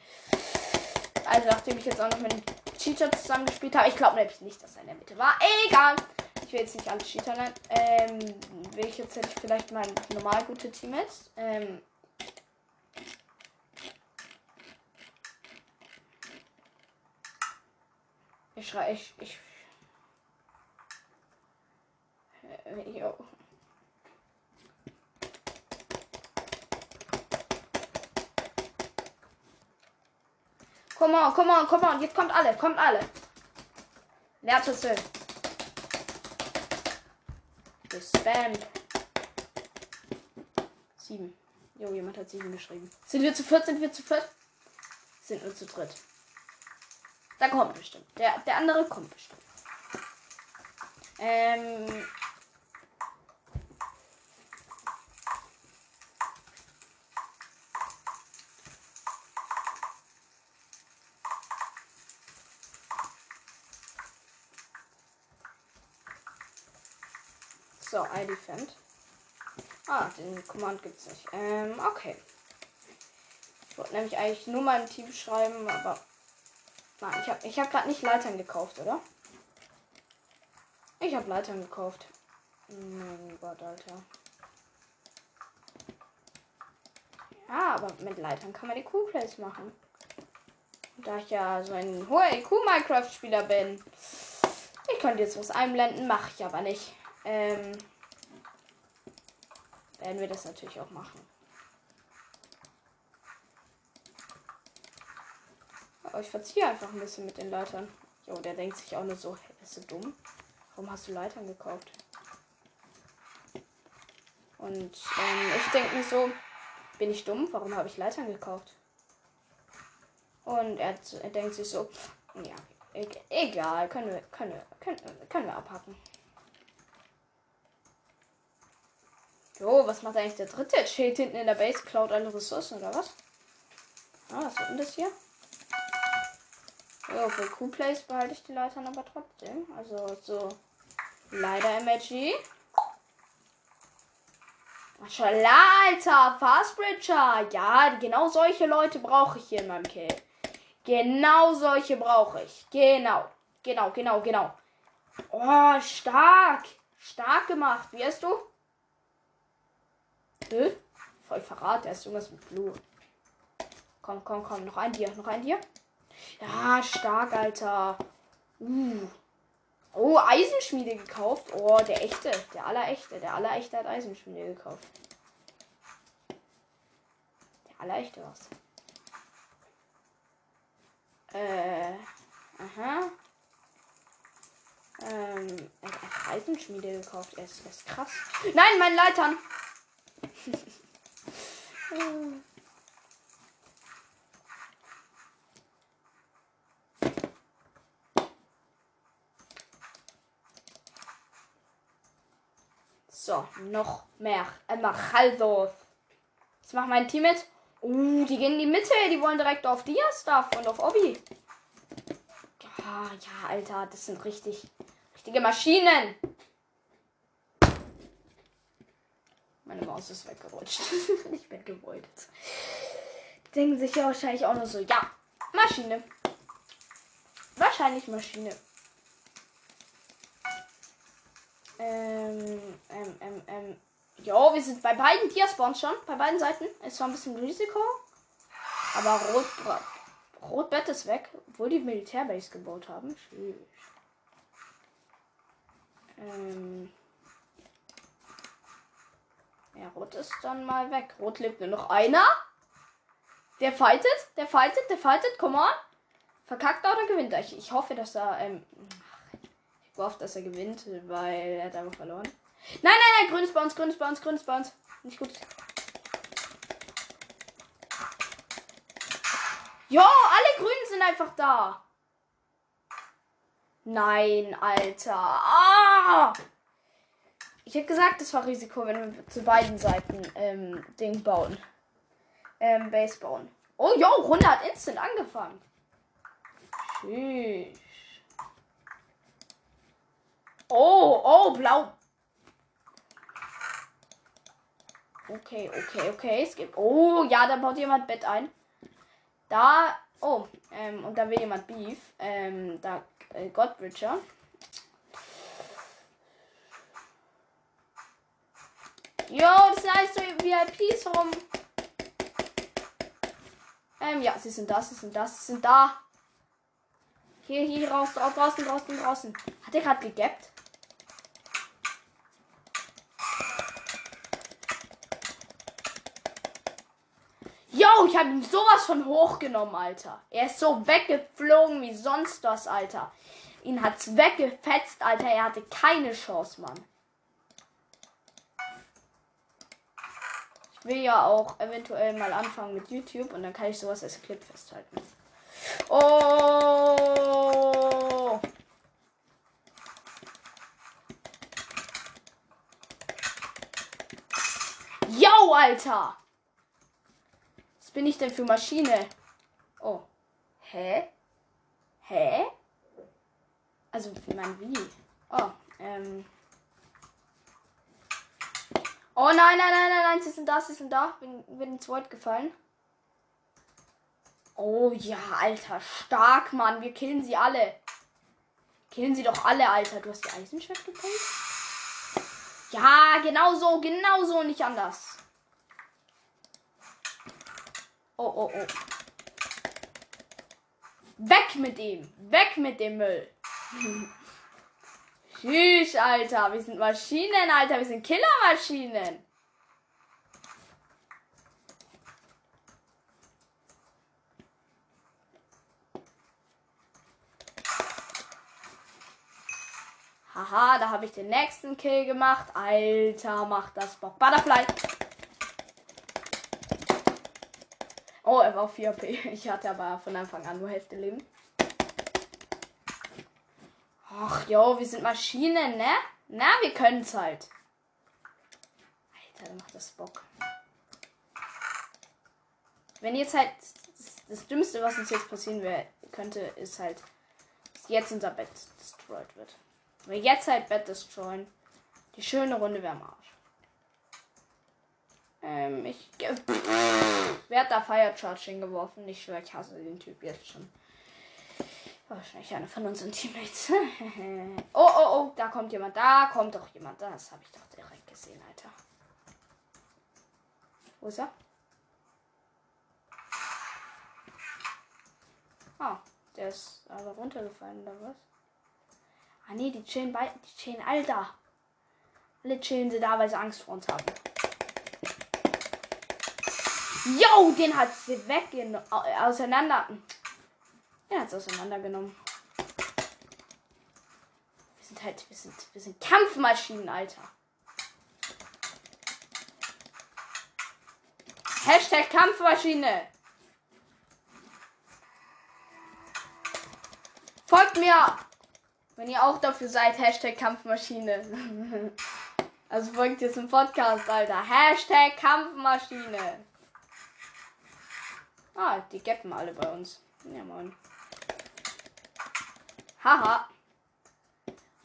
Also, nachdem ich jetzt auch noch mit dem Cheater zusammen gespielt habe, ich glaube nämlich nicht, dass er in der Mitte war. Egal. Ich will jetzt nicht alle Cheater nennen. Ähm, ich jetzt vielleicht mal normal gute Teammates. Ähm, ich schrei, ich, ich. Äh. Komm on, komm on, komm on. Jetzt kommt alle, kommt alle. Leertüssel. Gespammt. Sieben. Jo, jemand hat sieben geschrieben. Sind wir zu viert? Sind wir zu viert? Sind wir zu dritt. Da kommt bestimmt. Der, der andere kommt bestimmt. Ähm. So, I defend. Ah, den Command gibt's nicht. Ähm, okay. Ich wollte nämlich eigentlich nur mein Team schreiben, aber. Nein, ich habe ich hab gerade nicht Leitern gekauft, oder? Ich habe Leitern gekauft. Mein Gott, Alter. Ja, aber mit Leitern kann man die Cool-Plays machen. Da ich ja so ein hoher IQ-Minecraft-Spieler bin, ich könnte jetzt was einblenden, mache ich aber nicht. Ähm, werden wir das natürlich auch machen. Aber ich verziehe einfach ein bisschen mit den Leitern. Jo, der denkt sich auch nur so, hey, bist du dumm? Warum hast du Leitern gekauft? Und ähm, ich denke mir so, bin ich dumm? Warum habe ich Leitern gekauft? Und er, er denkt sich so, ja, e egal, können wir, können wir, können, können wir abhacken. Jo, was macht eigentlich der dritte? Steht hinten in der Base, klaut alle Ressourcen oder was? Ah, was wird denn das hier? Jo, für Q-Plays behalte ich die Leitern aber trotzdem. Also so leider MAG. Maschallah, Alter, Fastbridger. Ja, genau solche Leute brauche ich hier in meinem Kill. Genau solche brauche ich. Genau. Genau, genau, genau. Oh, stark. Stark gemacht. Wie heißt du? Hä? Voll Verrat. Er ist irgendwas mit Blue. Komm, komm, komm. Noch ein Tier. Noch ein Tier. Ja, stark, Alter. Uh. Oh, Eisenschmiede gekauft. Oh, der echte. Der allerechte. Der allerechte hat Eisenschmiede gekauft. Der allerechte was. Äh. Aha. Ähm, er hat Eisenschmiede gekauft. Er ist, er ist krass. Nein, mein Leitern! So, noch mehr. Emeraldos. Was macht mein Team mit? Uh, die gehen in die Mitte. Die wollen direkt auf Dia-Stuff und auf Obi. Ja, ja, Alter. Das sind richtig, richtige Maschinen. Meine Maus ist weggerutscht. ich bin gewollt. Denken sich ja wahrscheinlich auch nur so, ja, Maschine. Wahrscheinlich Maschine. Ähm, ähm, ähm, ähm. Jo, wir sind bei beiden Tierspawns schon. Bei beiden Seiten. Es war ein bisschen Risiko. Aber Rot, Rotbett ist weg. Obwohl die Militärbase gebaut haben. Schwierig. Ähm. Ja, Rot ist dann mal weg. Rot lebt nur noch einer. Der fightet, der fightet, der fightet. Come on. Verkackt er oder gewinnt er? Ich, ich hoffe, dass er. Ähm, ich hoffe, dass er gewinnt, weil er hat einfach verloren. Nein, nein, nein, grünes bei uns, grünes bei uns, grünes bei uns. Nicht gut. Jo, alle Grünen sind einfach da. Nein, Alter. Ah! Ich hätte gesagt, das war Risiko, wenn wir zu beiden Seiten ähm, Ding bauen. Ähm, Base bauen. Oh, jo, Runde hat instant angefangen. Tschüss. Oh, oh, blau. Okay, okay, okay. Es gibt. Oh, ja, da baut jemand Bett ein. Da. Oh, ähm, und da will jemand Beef. Ähm, da. Äh, Godbridger. Jo, das heißt so VIPs rum. Ähm, ja, sie sind da, sie sind da, sie sind da. Hier, hier, raus, draußen, draußen, draußen. Hat er gerade gegappt? Yo, ich habe ihn sowas von hochgenommen, Alter. Er ist so weggeflogen wie sonst was, Alter. Ihn hat's weggefetzt, Alter. Er hatte keine Chance, Mann. Will ja auch eventuell mal anfangen mit YouTube und dann kann ich sowas als Clip festhalten. Oh! Yo, Alter! bin ich denn für Maschine? Oh. Hä? Hä? Also, ich meine, wie? Oh, ähm. Oh nein, nein, nein, nein, nein, sie sind da, sie sind da. Bin, bin ins Wort gefallen. Oh ja, Alter, stark, Mann. Wir killen sie alle. Killen sie doch alle, Alter. Du hast die Eisenschwert gekillt? Ja, genau so, genau so, nicht anders. Oh, oh, oh. Weg mit ihm. Weg mit dem Müll. [laughs] Tschüss, Alter. Wir sind Maschinen, Alter. Wir sind Killermaschinen. Haha, da habe ich den nächsten Kill gemacht. Alter, macht das Bock. Butterfly. Oh, er war auf 4 p [laughs] Ich hatte aber von Anfang an nur Hälfte Leben. Ach, jo, wir sind Maschinen, ne? Na, wir können's halt. Alter, macht das Bock. Wenn jetzt halt das Dümmste, was uns jetzt passieren wär, könnte, ist halt, dass jetzt unser Bett destroyed wird. Wenn wir jetzt halt Bett destroyen, die schöne Runde wäre am Arsch. Ähm, ich. Wer hat da Fire Charge hingeworfen? Ich schwöre, ich hasse den Typ jetzt schon. Wahrscheinlich einer von unseren Teammates. [laughs] oh, oh, oh, da kommt jemand. Da kommt doch jemand. Das habe ich doch direkt gesehen, Alter. Wo ist er? Ah, der ist aber runtergefallen, oder was? Ah, nee, die chillen bei. Die chillen da. Alle chillen sie da, weil sie Angst vor uns haben. Yo, den hat sie weggenommen. Auseinander. Er hat es auseinandergenommen. Wir sind halt, wir sind, wir sind Kampfmaschinen, Alter. Hashtag Kampfmaschine. Folgt mir, wenn ihr auch dafür seid. Hashtag Kampfmaschine. [laughs] Also folgt jetzt im Podcast, Alter. Hashtag Kampfmaschine. Ah, die gappen alle bei uns. Ja, moin. Haha.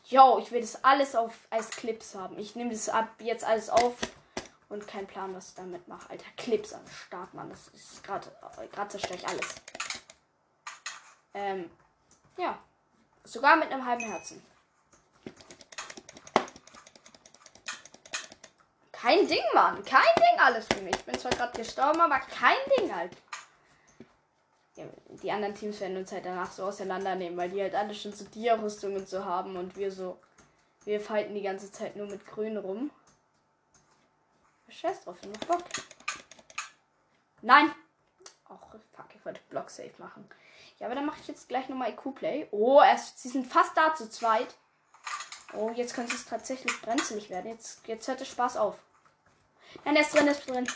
Yo, ich will das alles auf als Clips haben. Ich nehme das ab jetzt alles auf und kein Plan, was ich damit mache. Alter, Clips am Start, Mann. Das ist gerade gerade zerstöre ich alles. Ähm, ja. Sogar mit einem halben Herzen. Kein Ding, Mann. Kein Ding alles für mich. Ich bin zwar gerade gestorben, aber kein Ding halt die anderen Teams werden uns halt danach so auseinandernehmen, weil die halt alle schon so Dia-Rüstungen so haben und wir so. Wir fighten die ganze Zeit nur mit Grün rum. Scheiß drauf, ich Bock. Nein! Och, fuck, ich wollte Block safe machen. Ja, aber dann mache ich jetzt gleich nochmal IQ-Play. Oh, erst, sie sind fast da zu zweit. Oh, jetzt könnte es tatsächlich brenzlig werden. Jetzt, jetzt hört der Spaß auf. Nein, er ist drin, er ist drin.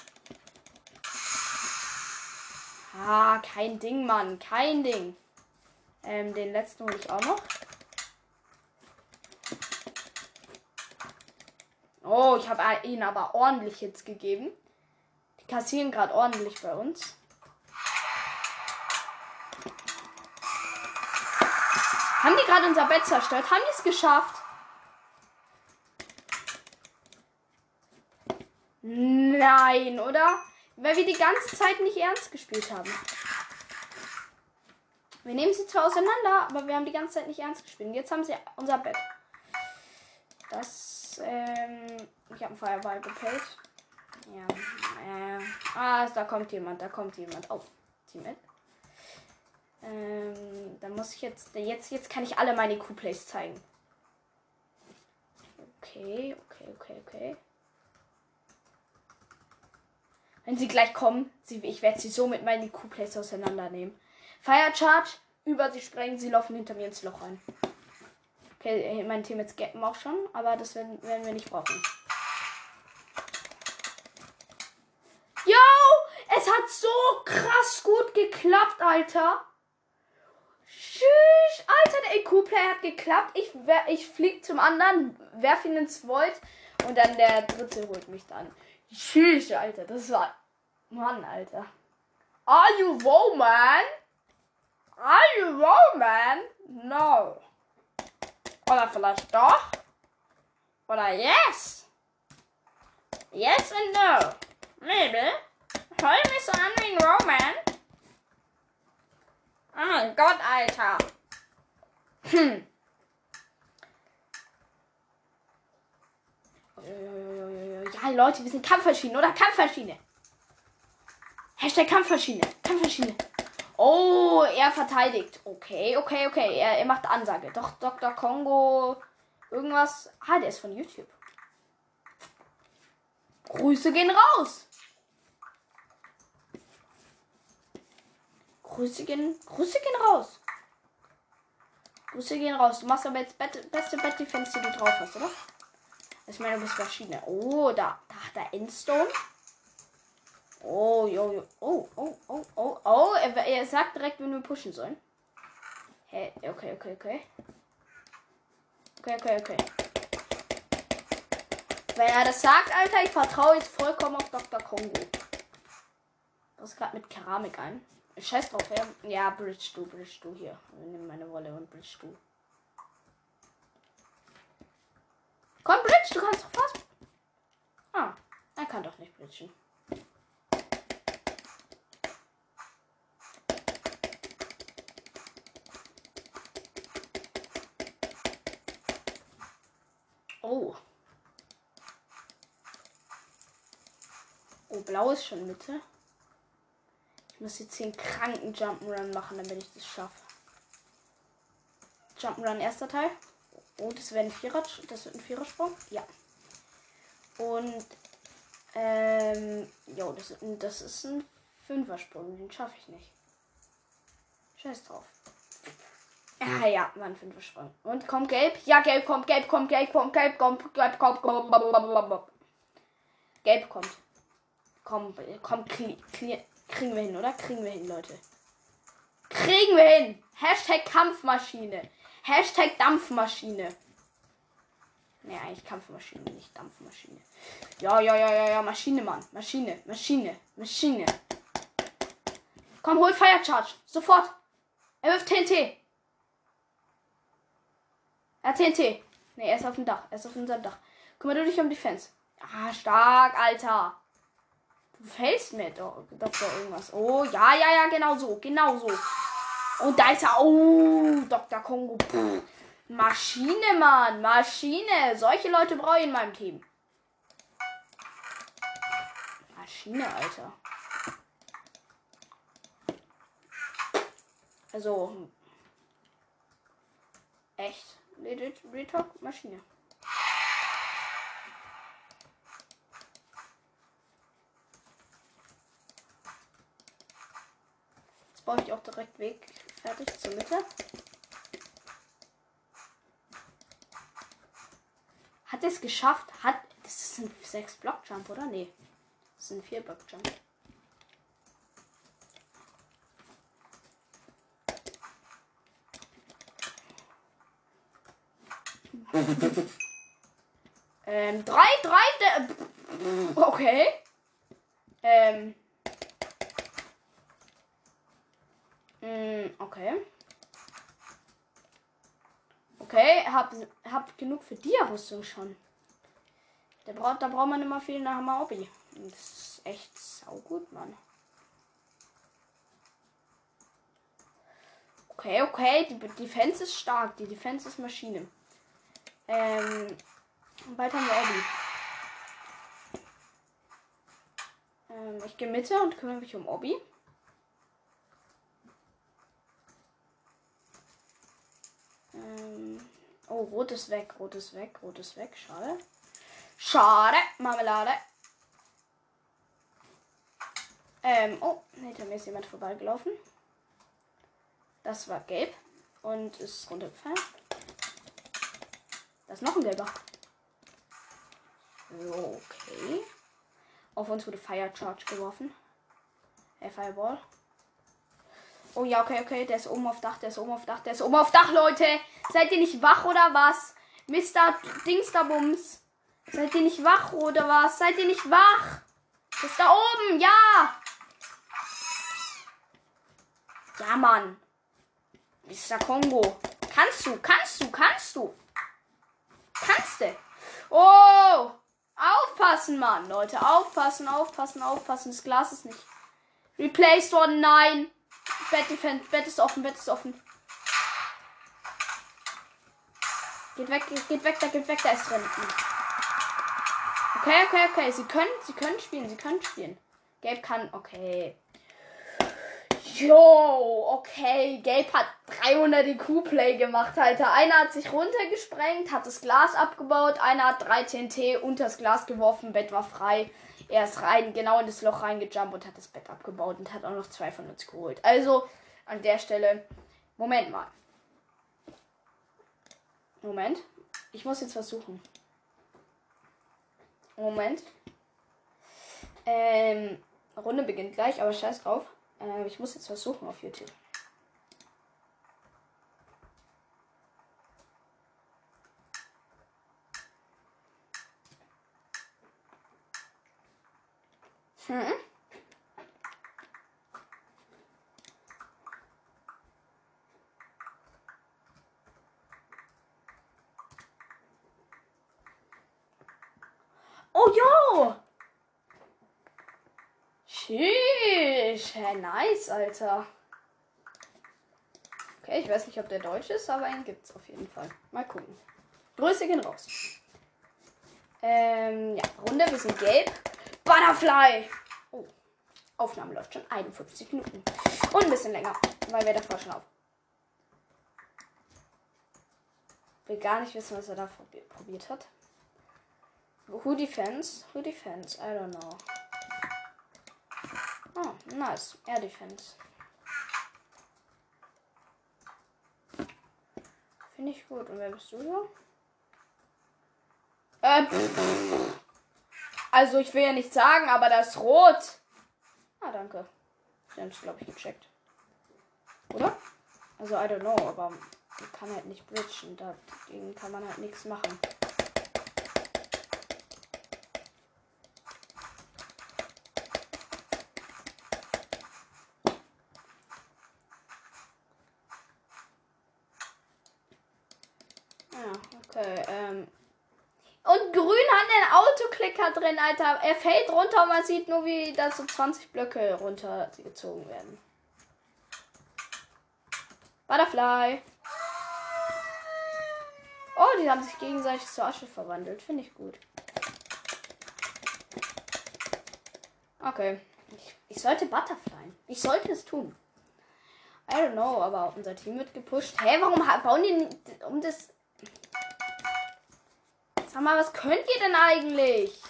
Ah, kein Ding, Mann. Kein Ding. Ähm, den letzten hole ich auch noch. Oh, ich habe ihn aber ordentlich jetzt gegeben. Die kassieren gerade ordentlich bei uns. Haben die gerade unser Bett zerstört? Haben die es geschafft? Nein, oder? Weil wir die ganze Zeit nicht ernst gespielt haben. Wir nehmen sie zwar auseinander, aber wir haben die ganze Zeit nicht ernst gespielt. Und jetzt haben sie unser Bett. Das, ähm, ich habe einen Feuerball gepellt. Ja, äh, ah, da kommt jemand, da kommt jemand. Oh, mit. Ähm, dann muss ich jetzt, jetzt, jetzt kann ich alle meine Q-Plays zeigen. Okay, okay, okay, okay. Wenn sie gleich kommen, sie, ich werde sie so mit meinen Q-Plays auseinandernehmen. Fire Charge, über sie sprengen, sie laufen hinter mir ins Loch rein. Okay, äh, mein Team jetzt gappen auch schon, aber das werden, werden wir nicht brauchen. Yo! Es hat so krass gut geklappt, Alter. Tschüss, Alter, der EQ-Play hat geklappt. Ich, ich flieg zum anderen, werf ihn ins Void und dann der dritte holt mich dann. Tschüss, Alter. Das war. Mann, Alter. Are you Roman? Are you Roman? No. Oder vielleicht doch? Oder yes? Yes and no. Maybe. Mich so ein Roman. Oh mein Gott, Alter. Hm. Ja, Leute, wir sind Kampfmaschine oder Kampfmaschine. Hashtag Kampfmaschine. Kampfmaschine. Oh, er verteidigt. Okay, okay, okay. Er, er macht Ansage. Doch, Dr. Kongo. Irgendwas. Ah, der ist von YouTube. Grüße gehen raus. Grüße gehen, Grüße gehen raus. Grüße gehen raus. Du machst aber jetzt beste Bett Defense, die du drauf hast, oder? Ich meine, du bist verschiedene. Oh, da, da hat er Endstone. Oh, jo, jo. Oh, oh, oh, oh, oh. Er, er sagt direkt, wenn wir pushen sollen. Hä? Hey, okay, okay, okay. Okay, okay, okay. Wenn er das sagt, Alter, ich vertraue jetzt vollkommen auf Dr. Kongo. Was ist gerade mit Keramik ein? Scheiß drauf, ja. Ja, Bridge du, Bridge du hier. Nimm meine Wolle und Bridge du. Komm, Blitz, du kannst doch fast. Ah, er kann doch nicht blitzen. Oh. Oh, blau ist schon Mitte. Ich muss jetzt den kranken Jump'n'Run machen, damit ich das schaffe. Jump'n'Run erster Teil. Oh, das wäre ein Vierer, das wird ein Vierersprung. Ja. Und ähm, jo, das, das ist ein Fünfersprung. Den schaffe ich nicht. Scheiß drauf. Ah ja, war ein Fünfersprung. Und kommt gelb? Ja, gelb kommt, gelb kommt, gelb kommt, gelb kommt, gelb kommt, kommt, kommt. Gelb kommt. Komm, komm, kriegen wir hin, oder? Kriegen wir hin, Leute. Kriegen wir hin. Hashtag Kampfmaschine. Hashtag Dampfmaschine. Ne, eigentlich Kampfmaschine, nicht Dampfmaschine. Ja, ja, ja, ja, ja, Maschine, Mann. Maschine, Maschine, Maschine. Komm, hol Fire Charge. Sofort. Er wirft TNT. Er hat TNT. Ne, er ist auf dem Dach. Er ist auf unserem Dach. Kümmere du dich um die Fans. Ah, stark, Alter. Du fällst mir doch, doch, doch irgendwas. Oh, ja, ja, ja, genau so. Genau so. Und da ist er. Oh, Dr. Kongo. Puh. Maschine, Mann. Maschine. Solche Leute brauche ich in meinem Team. Maschine, Alter. Also. Echt. Legit Retalk Maschine. Baue ich auch direkt Weg fertig zur Mitte. Hat es geschafft? Hat. Das ist ein 6 Block Jump, oder? Nee. Das ein 4 Block Jump. [laughs] ähm, drei, drei, okay. Ähm. Okay. Okay, hab, hab genug für die Rüstung schon. Der braucht, da braucht man immer viel nach dem Hobby. Das ist echt saugut, Mann. Okay, okay, die Defense ist stark. Die Defense ist Maschine. Ähm, weiter haben wir Abby. Ähm, ich gehe Mitte und kümmere mich um Obby. Ähm, oh, rot ist weg, rot ist weg, rot ist weg. Schade. Schade, Marmelade. Ähm, oh, hinter mir ist jemand vorbeigelaufen. Das war gelb und ist runtergefallen. Da ist noch ein gelber. Okay. Auf uns wurde Fire Charge geworfen. Hey, Fireball. Oh ja, okay, okay. Der ist oben auf Dach, der ist oben auf Dach, der ist oben auf Dach, Leute. Seid ihr nicht wach oder was? Mr. Dingsterbums. Seid ihr nicht wach oder was? Seid ihr nicht wach? Das ist da oben, ja. Ja, Mann. Mr. Kongo. Kannst du, kannst du, kannst du. Kannst du. Oh. Aufpassen, Mann. Leute, aufpassen, aufpassen, aufpassen. Das Glas ist nicht replaced worden. Nein. Bett defend. Bett ist offen, Bett ist offen. Geht weg, geht weg, da geht weg, da ist drin. Okay, okay, okay. Sie können, sie können spielen, sie können spielen. Gelb kann, okay. Jo, okay. Gelb hat 300 IQ-Play gemacht, Alter. Einer hat sich runtergesprengt, hat das Glas abgebaut. Einer hat 3 TNT unter das Glas geworfen. Bett war frei. Er ist rein, genau in das Loch reingejumpt und hat das Bett abgebaut und hat auch noch zwei von uns geholt. Also, an der Stelle, Moment mal. Moment. Ich muss jetzt versuchen. Moment. Ähm, Runde beginnt gleich, aber scheiß drauf. Äh, ich muss jetzt versuchen auf YouTube. Hm? Oh jo! Tschüss. Nice, Alter. Okay, ich weiß nicht, ob der deutsch ist, aber einen gibt's auf jeden Fall. Mal gucken. Grüße gehen raus. Ähm, ja, Runde, wir sind gelb. Butterfly! Oh, Aufnahme läuft schon 51 Minuten. Und ein bisschen länger, weil wir davor schon auf. Will gar nicht wissen, was er da probiert hat. Who defense? Who defense? I don't know. Oh, nice. Air defense. Finde ich gut. Und wer bist du hier? Äh, also ich will ja nicht sagen, aber das rot. Ah, danke. Sie haben es, glaube ich, gecheckt. Oder? Also, I don't know, aber man kann halt nicht bridgen. Dagegen kann man halt nichts machen. Autoklicker drin, Alter. Er fällt runter und man sieht nur, wie da so 20 Blöcke runtergezogen werden. Butterfly. Oh, die haben sich gegenseitig zur Asche verwandelt. Finde ich gut. Okay. Ich, ich sollte Butterfly. Ich sollte es tun. I don't know, aber unser Team wird gepusht. Hä, warum bauen die um das Sag mal, was könnt ihr denn eigentlich?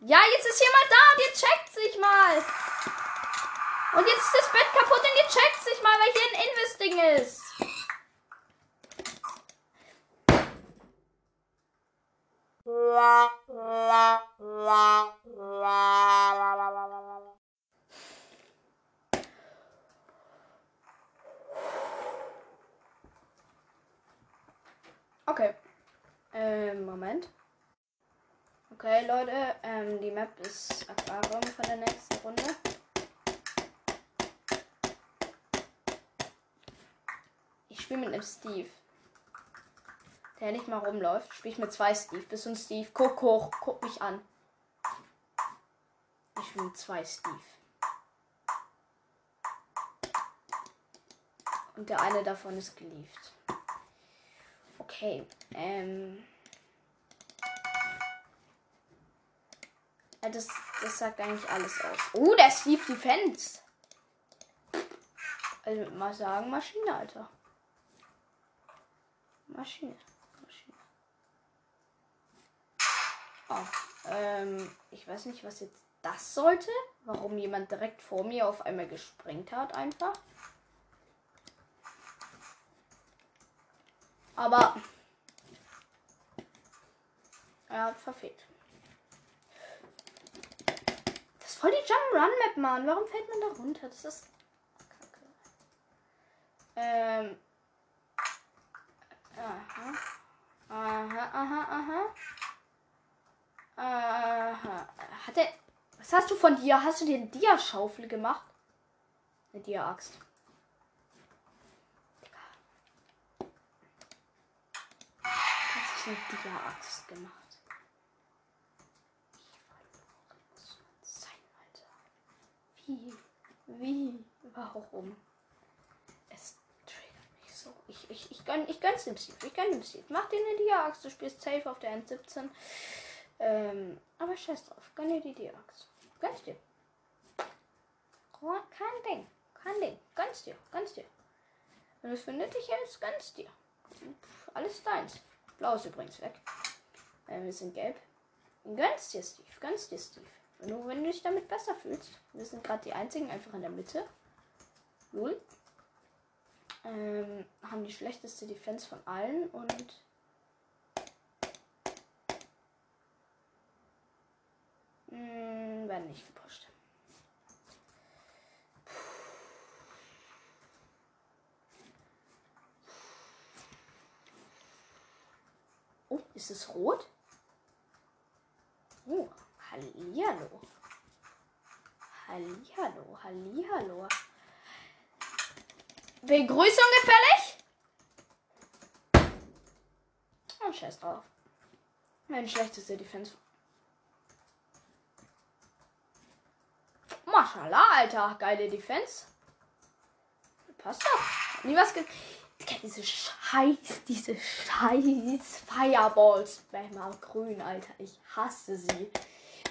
Ja, jetzt ist jemand da und ihr checkt sich mal. Und jetzt ist das Bett kaputt und ihr checkt sich mal, weil hier ein Investing ist. La, la, la, la, la, la, la, la. Okay. Ähm, Moment. Okay, Leute, ähm, die Map ist Aquarium von der nächsten Runde. Ich spiele mit einem Steve. Der nicht mal rumläuft. Spiele ich mit zwei Steve. Bist du ein Steve? Guck hoch, guck mich an. Ich spiele mit zwei Steve. Und der eine davon ist gelieft. Okay. Ähm. Das, das sagt eigentlich alles aus. Oh, der Steve Defense. Also mal sagen, Maschine, Alter. Maschine. Maschine. Oh, ähm, ich weiß nicht, was jetzt das sollte. Warum jemand direkt vor mir auf einmal gesprengt hat, einfach. Aber er hat verfehlt. Das ist voll die Jump-Run-Map, Mann. Warum fällt man da runter? Das ist kacke. Ähm. Aha. Aha, aha, aha. Aha. Hat er. Was hast du von dir? Hast du dir Dia-Schaufel gemacht? Eine Dia-Axt. Mit dieser Axt gemacht. Wie? Wie? Warum? Es triggert mich so. Ich, ich, ich, gönn, ich gönn's dem Steve. Ich gönn dem Steve. Mach dir eine Dia-Axt. Du spielst safe auf der N17. Ähm, aber scheiß drauf. Gönn dir die Dia-Axt. Gönn's dir. Kein Ding. Kein Ding. Gönn's dir. Gönn's dir. Wenn es für nötig ist, gönn's dir. Alles deins. Blau ist übrigens weg. Äh, wir sind gelb. Gönnst dir, Steve. Gönnst dir, Steve. Nur wenn du dich damit besser fühlst. Wir sind gerade die einzigen einfach in der Mitte. Null. Ähm, haben die schlechteste Defense von allen und mh, hm, werden nicht gepusht. Oh, ist es rot? Oh, Hallihallo. Hallihallo, Hallihallo. Begrüßung gefällig? Und oh, scheiß drauf. Mein schlechteste Defense. Maschallah, Alter. Geile Defense. Passt doch. Nie was ge Digga, diese Scheiß, diese Scheiß Fireballs. Spammer grün, Alter. Ich hasse sie.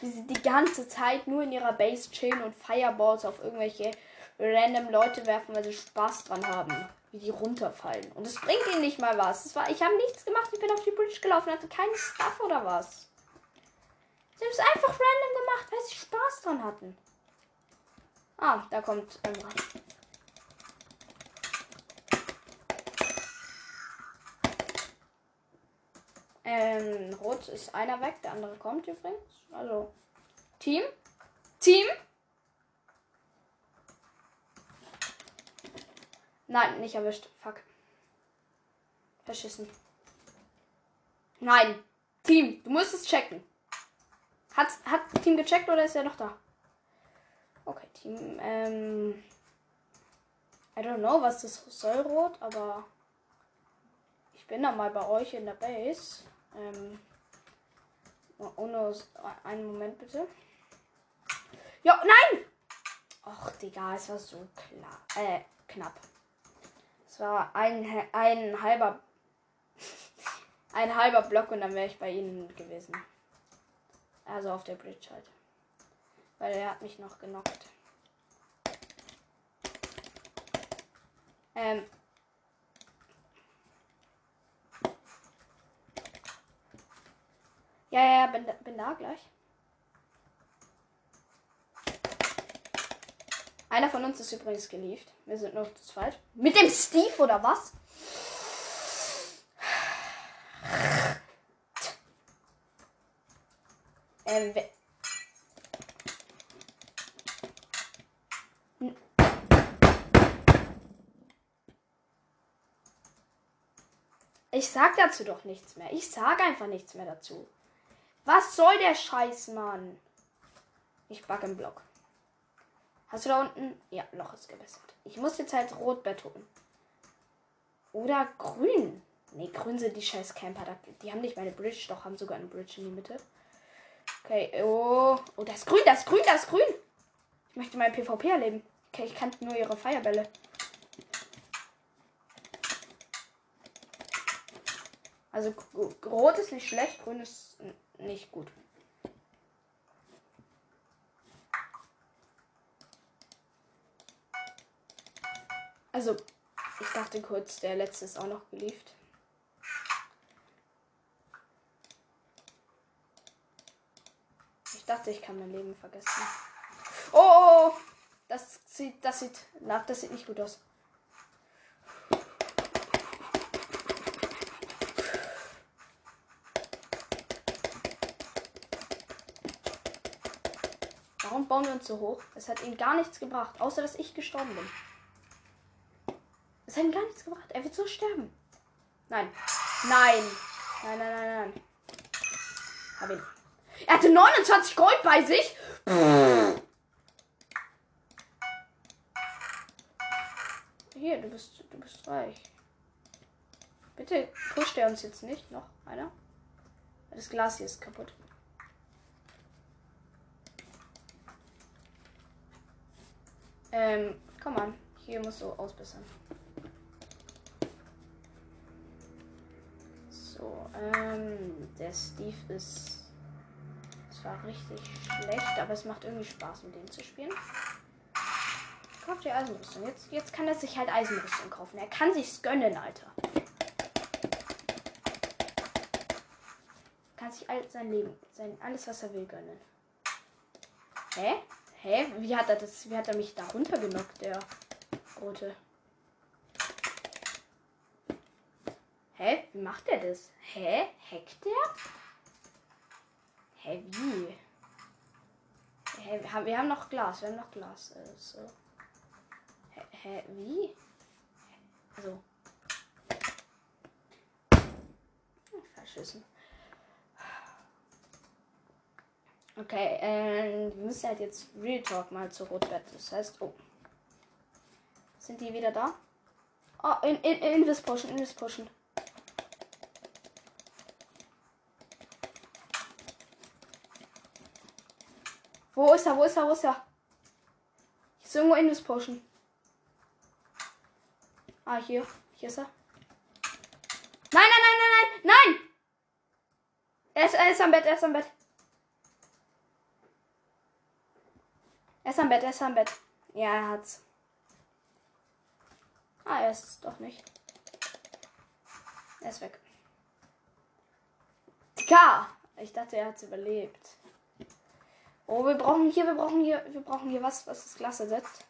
Wie sie die ganze Zeit nur in ihrer Base chillen und Fireballs auf irgendwelche random Leute werfen, weil sie Spaß dran haben. Wie die runterfallen. Und es bringt ihnen nicht mal was. Das war, ich habe nichts gemacht. Ich bin auf die Bridge gelaufen, hatte keinen Stuff oder was. Sie haben es einfach random gemacht, weil sie Spaß dran hatten. Ah, da kommt Emra. Ähm, rot ist einer weg, der andere kommt übrigens. Also, Team. Team. Nein, nicht erwischt. Fuck. Verschissen. Nein. Team, du musst es checken. Hat, hat Team gecheckt oder ist er noch da? Okay, Team. Ähm. I don't know, was das soll, Rot, aber ich bin da mal bei euch in der Base. Ähm, ohne einen Moment bitte. Ja, nein! Och, Digga, es war so klar. Äh, knapp. Es war ein, ein halber. [laughs] ein halber Block und dann wäre ich bei ihnen gewesen. Also auf der Bridge halt. Weil er hat mich noch genockt. Ähm, Ja, ja, bin, bin da gleich. Einer von uns ist übrigens gelieft. Wir sind nur zu zweit. Mit dem Steve oder was? Ähm, ich sag dazu doch nichts mehr. Ich sag einfach nichts mehr dazu. Was soll der Scheiß, Mann? Ich backe im Block. Hast du da unten? Ja, Loch ist gewässert. Ich muss jetzt halt rot betonen. Oder grün. Ne, grün sind die scheiß Camper. Die haben nicht meine Bridge, doch haben sogar eine Bridge in die Mitte. Okay, oh. Oh, das ist grün, das ist grün, das ist grün. Ich möchte mein PvP erleben. Okay, ich kannte nur ihre Feuerbälle. Also rot ist nicht schlecht, grün ist nicht gut. Also, ich dachte kurz, der letzte ist auch noch geliefert. Ich dachte, ich kann mein Leben vergessen. Oh, oh, oh, das sieht, das sieht, na, das sieht nicht gut aus. Bauen wir uns so hoch? Es hat ihm gar nichts gebracht, außer dass ich gestorben bin. Es hat ihm gar nichts gebracht. Er wird so sterben. Nein. Nein. Nein, nein, nein, nein. Hab ihn. Er hatte 29 Gold bei sich. Hier, du bist, du bist reich. Bitte pusht er uns jetzt nicht. Noch einer. Das Glas hier ist kaputt. Ähm, komm an. Hier musst du ausbessern. So, ähm, der Steve ist zwar richtig schlecht, aber es macht irgendwie Spaß, mit dem zu spielen. Kauft die Eisenrüstung. Jetzt, jetzt kann er sich halt Eisenrüstung kaufen. Er kann sich's gönnen, Alter. Kann sich all sein Leben, sein, alles, was er will, gönnen. Hä? Hä? Wie hat er das? Wie hat er mich da runtergenockt, der rote? Hä? Wie macht er das? Hä? Hackt der? Hä, wie? Hä, wir haben, noch Glas, wir haben noch Glas. Äh, so. Hä, hä, wie? Also. Hm, verschissen. Okay, äh, wir müssen halt jetzt Real Talk mal zu Rotbett. Das heißt, oh. Sind die wieder da? Oh, in, in, Invis pushen, Invis pushen. Wo ist er? Wo ist er? Wo ist er? Ist irgendwo Invis pushen. Ah, hier. Hier ist er. Nein, nein, nein, nein, nein! Nein! Er ist, er ist am Bett, er ist am Bett. Er ist am Bett, er ist am Bett. Ja, er hat's. Ah, er ist doch nicht. Er ist weg. Tika! Ich dachte, er hat's überlebt. Oh, wir brauchen hier, wir brauchen hier, wir brauchen hier was, was das Glas ersetzt.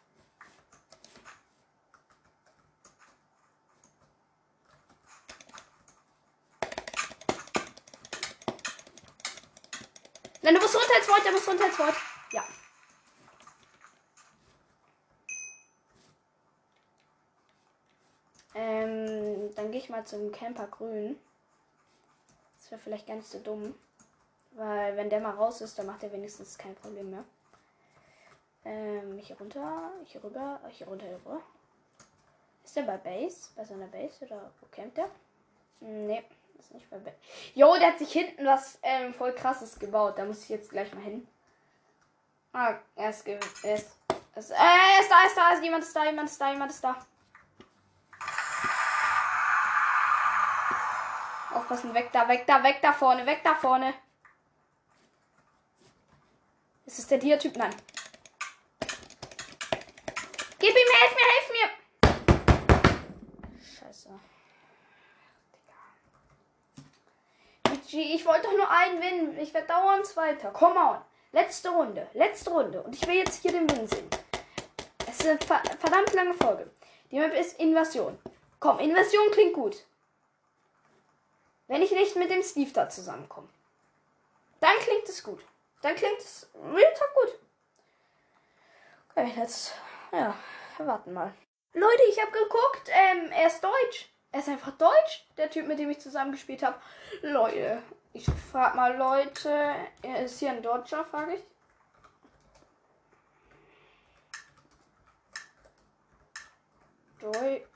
Nein, du musst runter ins Wort, du musst runter ins Wort. Ja. Ähm, dann gehe ich mal zum Camper Grün. Das wäre vielleicht ganz so dumm. Weil wenn der mal raus ist, dann macht er wenigstens kein Problem mehr. Ähm, hier runter, hier rüber, hier runter, hier rüber. Ist der bei Base? Bei seiner Base oder wo campt der? Nee, ist nicht bei Base. Jo, der hat sich hinten was ähm, voll krasses gebaut. Da muss ich jetzt gleich mal hin. Ah, er ist, er ist, er ist, äh, er ist da, er ist da, ist, jemand ist da, jemand ist da, jemand ist da. Aufpassen, weg da, weg da, weg da vorne, weg da vorne. Ist es der Dia-Typ? Nein. Gib ihm, helf mir, helf mir! Scheiße. Ich wollte doch nur einen Win. Ich werde dauernd Zweiter. Come on. Letzte Runde. Letzte Runde. Und ich will jetzt hier den Win sehen. Es ist eine verdammt lange Folge. Die Map ist Invasion. Komm, Invasion klingt gut. Wenn ich nicht mit dem Steve da zusammenkomme. Dann klingt es gut. Dann klingt es Real Talk gut. Okay, jetzt, ja, warten mal. Leute, ich habe geguckt, ähm, er ist deutsch. Er ist einfach deutsch, der Typ, mit dem ich zusammen gespielt habe. Leute, ich frag mal Leute, er ist hier ein Deutscher, frage ich. Deutscher.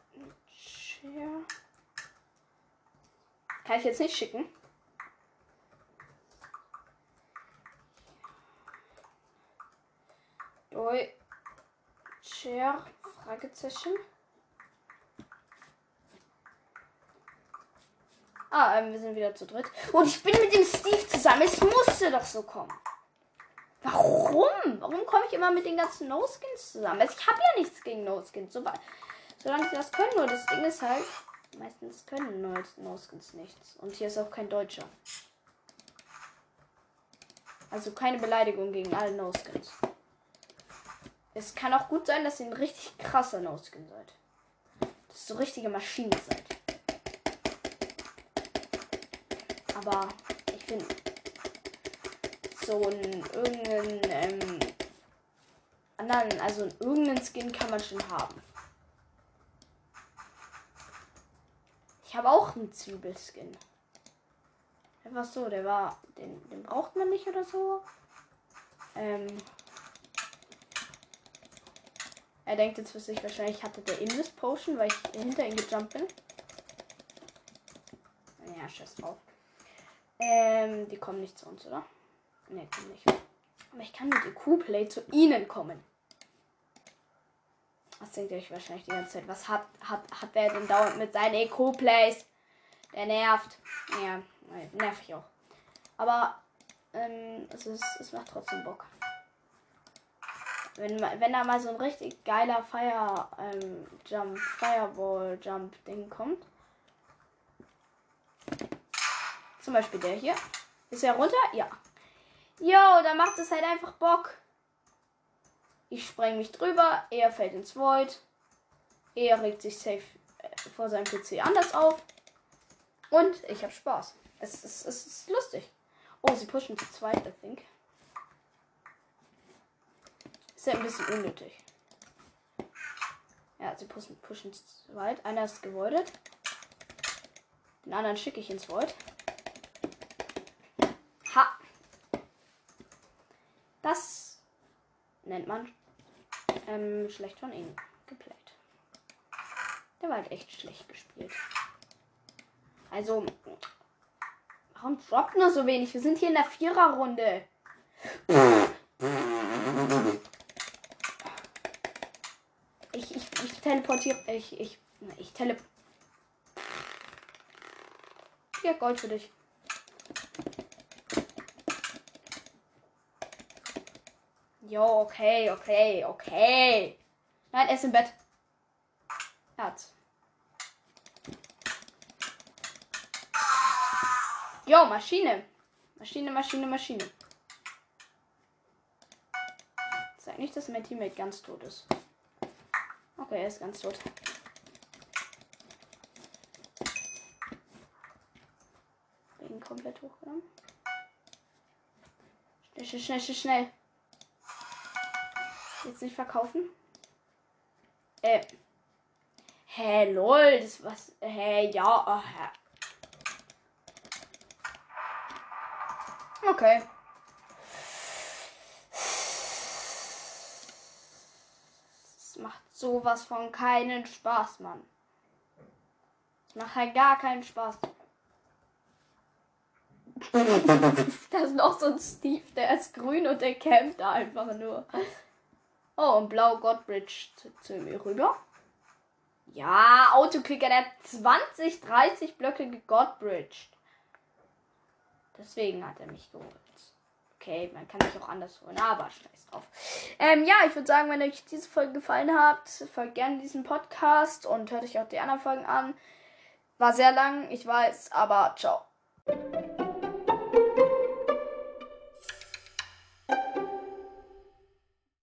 Kann ich jetzt nicht schicken. Deutscher Fragezeichen. Ah, ähm, wir sind wieder zu dritt. Und ich bin mit dem Steve zusammen. Es musste doch so kommen. Warum? Warum komme ich immer mit den ganzen No-Skins zusammen? Also ich habe ja nichts gegen No-Skins. So, solange sie das können. Nur das Ding ist halt, meistens können No-Skins nichts. Und hier ist auch kein Deutscher. Also keine Beleidigung gegen alle No-Skins. Es kann auch gut sein, dass ihr ein richtig krasser No-Skin seid. Dass ihr so richtige Maschine seid. Aber ich finde, so ein irgendeinen ähm, anderen, also irgendeinen Skin kann man schon haben. Ich habe auch einen Zwiebelskin. Einfach so, der war, den, den braucht man nicht oder so. Ähm, er denkt jetzt für sich wahrscheinlich, ich hatte der Invis Potion, weil ich hinter ihm gejumpt bin. Ja, scheiß drauf. Ähm, die kommen nicht zu uns, oder? Ne, kommen nicht. Aber ich kann mit EQ-Play zu ihnen kommen. Das denkt ihr euch wahrscheinlich die ganze Zeit. Was hat, hat, hat der denn dauernd mit seinen EQ-Plays? Der nervt. Ja, nerv ich auch. Aber ähm, es, ist, es macht trotzdem Bock. Wenn, wenn da mal so ein richtig geiler Fire ähm, Jump, Fireball Jump Ding kommt. Zum Beispiel der hier. Ist er runter? Ja. Jo, da macht es halt einfach Bock. Ich spreng mich drüber, er fällt ins Void. Er regt sich safe äh, vor seinem PC anders auf. Und ich habe Spaß. Es, es, es ist lustig. Oh, sie pushen zu zweit, I think. Ist ja ein bisschen unnötig. Ja, sie pushen, pushen zu weit. Einer ist gewoidet. Den anderen schicke ich ins Void. Ha! Das nennt man ähm, schlecht von ihnen geplayt. Der war halt echt schlecht gespielt. Also, warum droppt nur so wenig? Wir sind hier in der Viererrunde. Ich, ich, ich teleportiere. Ich, ich ich tele. Ja, Gold für dich. Jo, okay, okay, okay. Nein, er ist im Bett. Er hat's. Jo, Maschine. Maschine, Maschine, Maschine. Sag nicht, dass mein Teammate ganz tot ist. Okay, er ist ganz tot. Bin komplett hochgenommen. Schnell, schnell, schnell, schnell. Jetzt nicht verkaufen. Äh. Hä, hey, lol, das was. Hä, hey, ja, oh, hä. Okay. Es macht sowas von keinen Spaß, Mann. Es macht halt gar keinen Spaß. [laughs] da ist noch so ein Steve, der ist grün und der campt da einfach nur. Oh, und blau Godbridge zu, mir rüber. Ja, Autokicker, der hat 20, 30 Blöcke gegodbridged. Deswegen hat er mich geholt. Okay, man kann sich auch anders holen, aber scheiß drauf. Ähm, ja, ich würde sagen, wenn euch diese Folge gefallen hat, folgt gerne diesen Podcast und hört euch auch die anderen Folgen an. War sehr lang, ich weiß, aber ciao.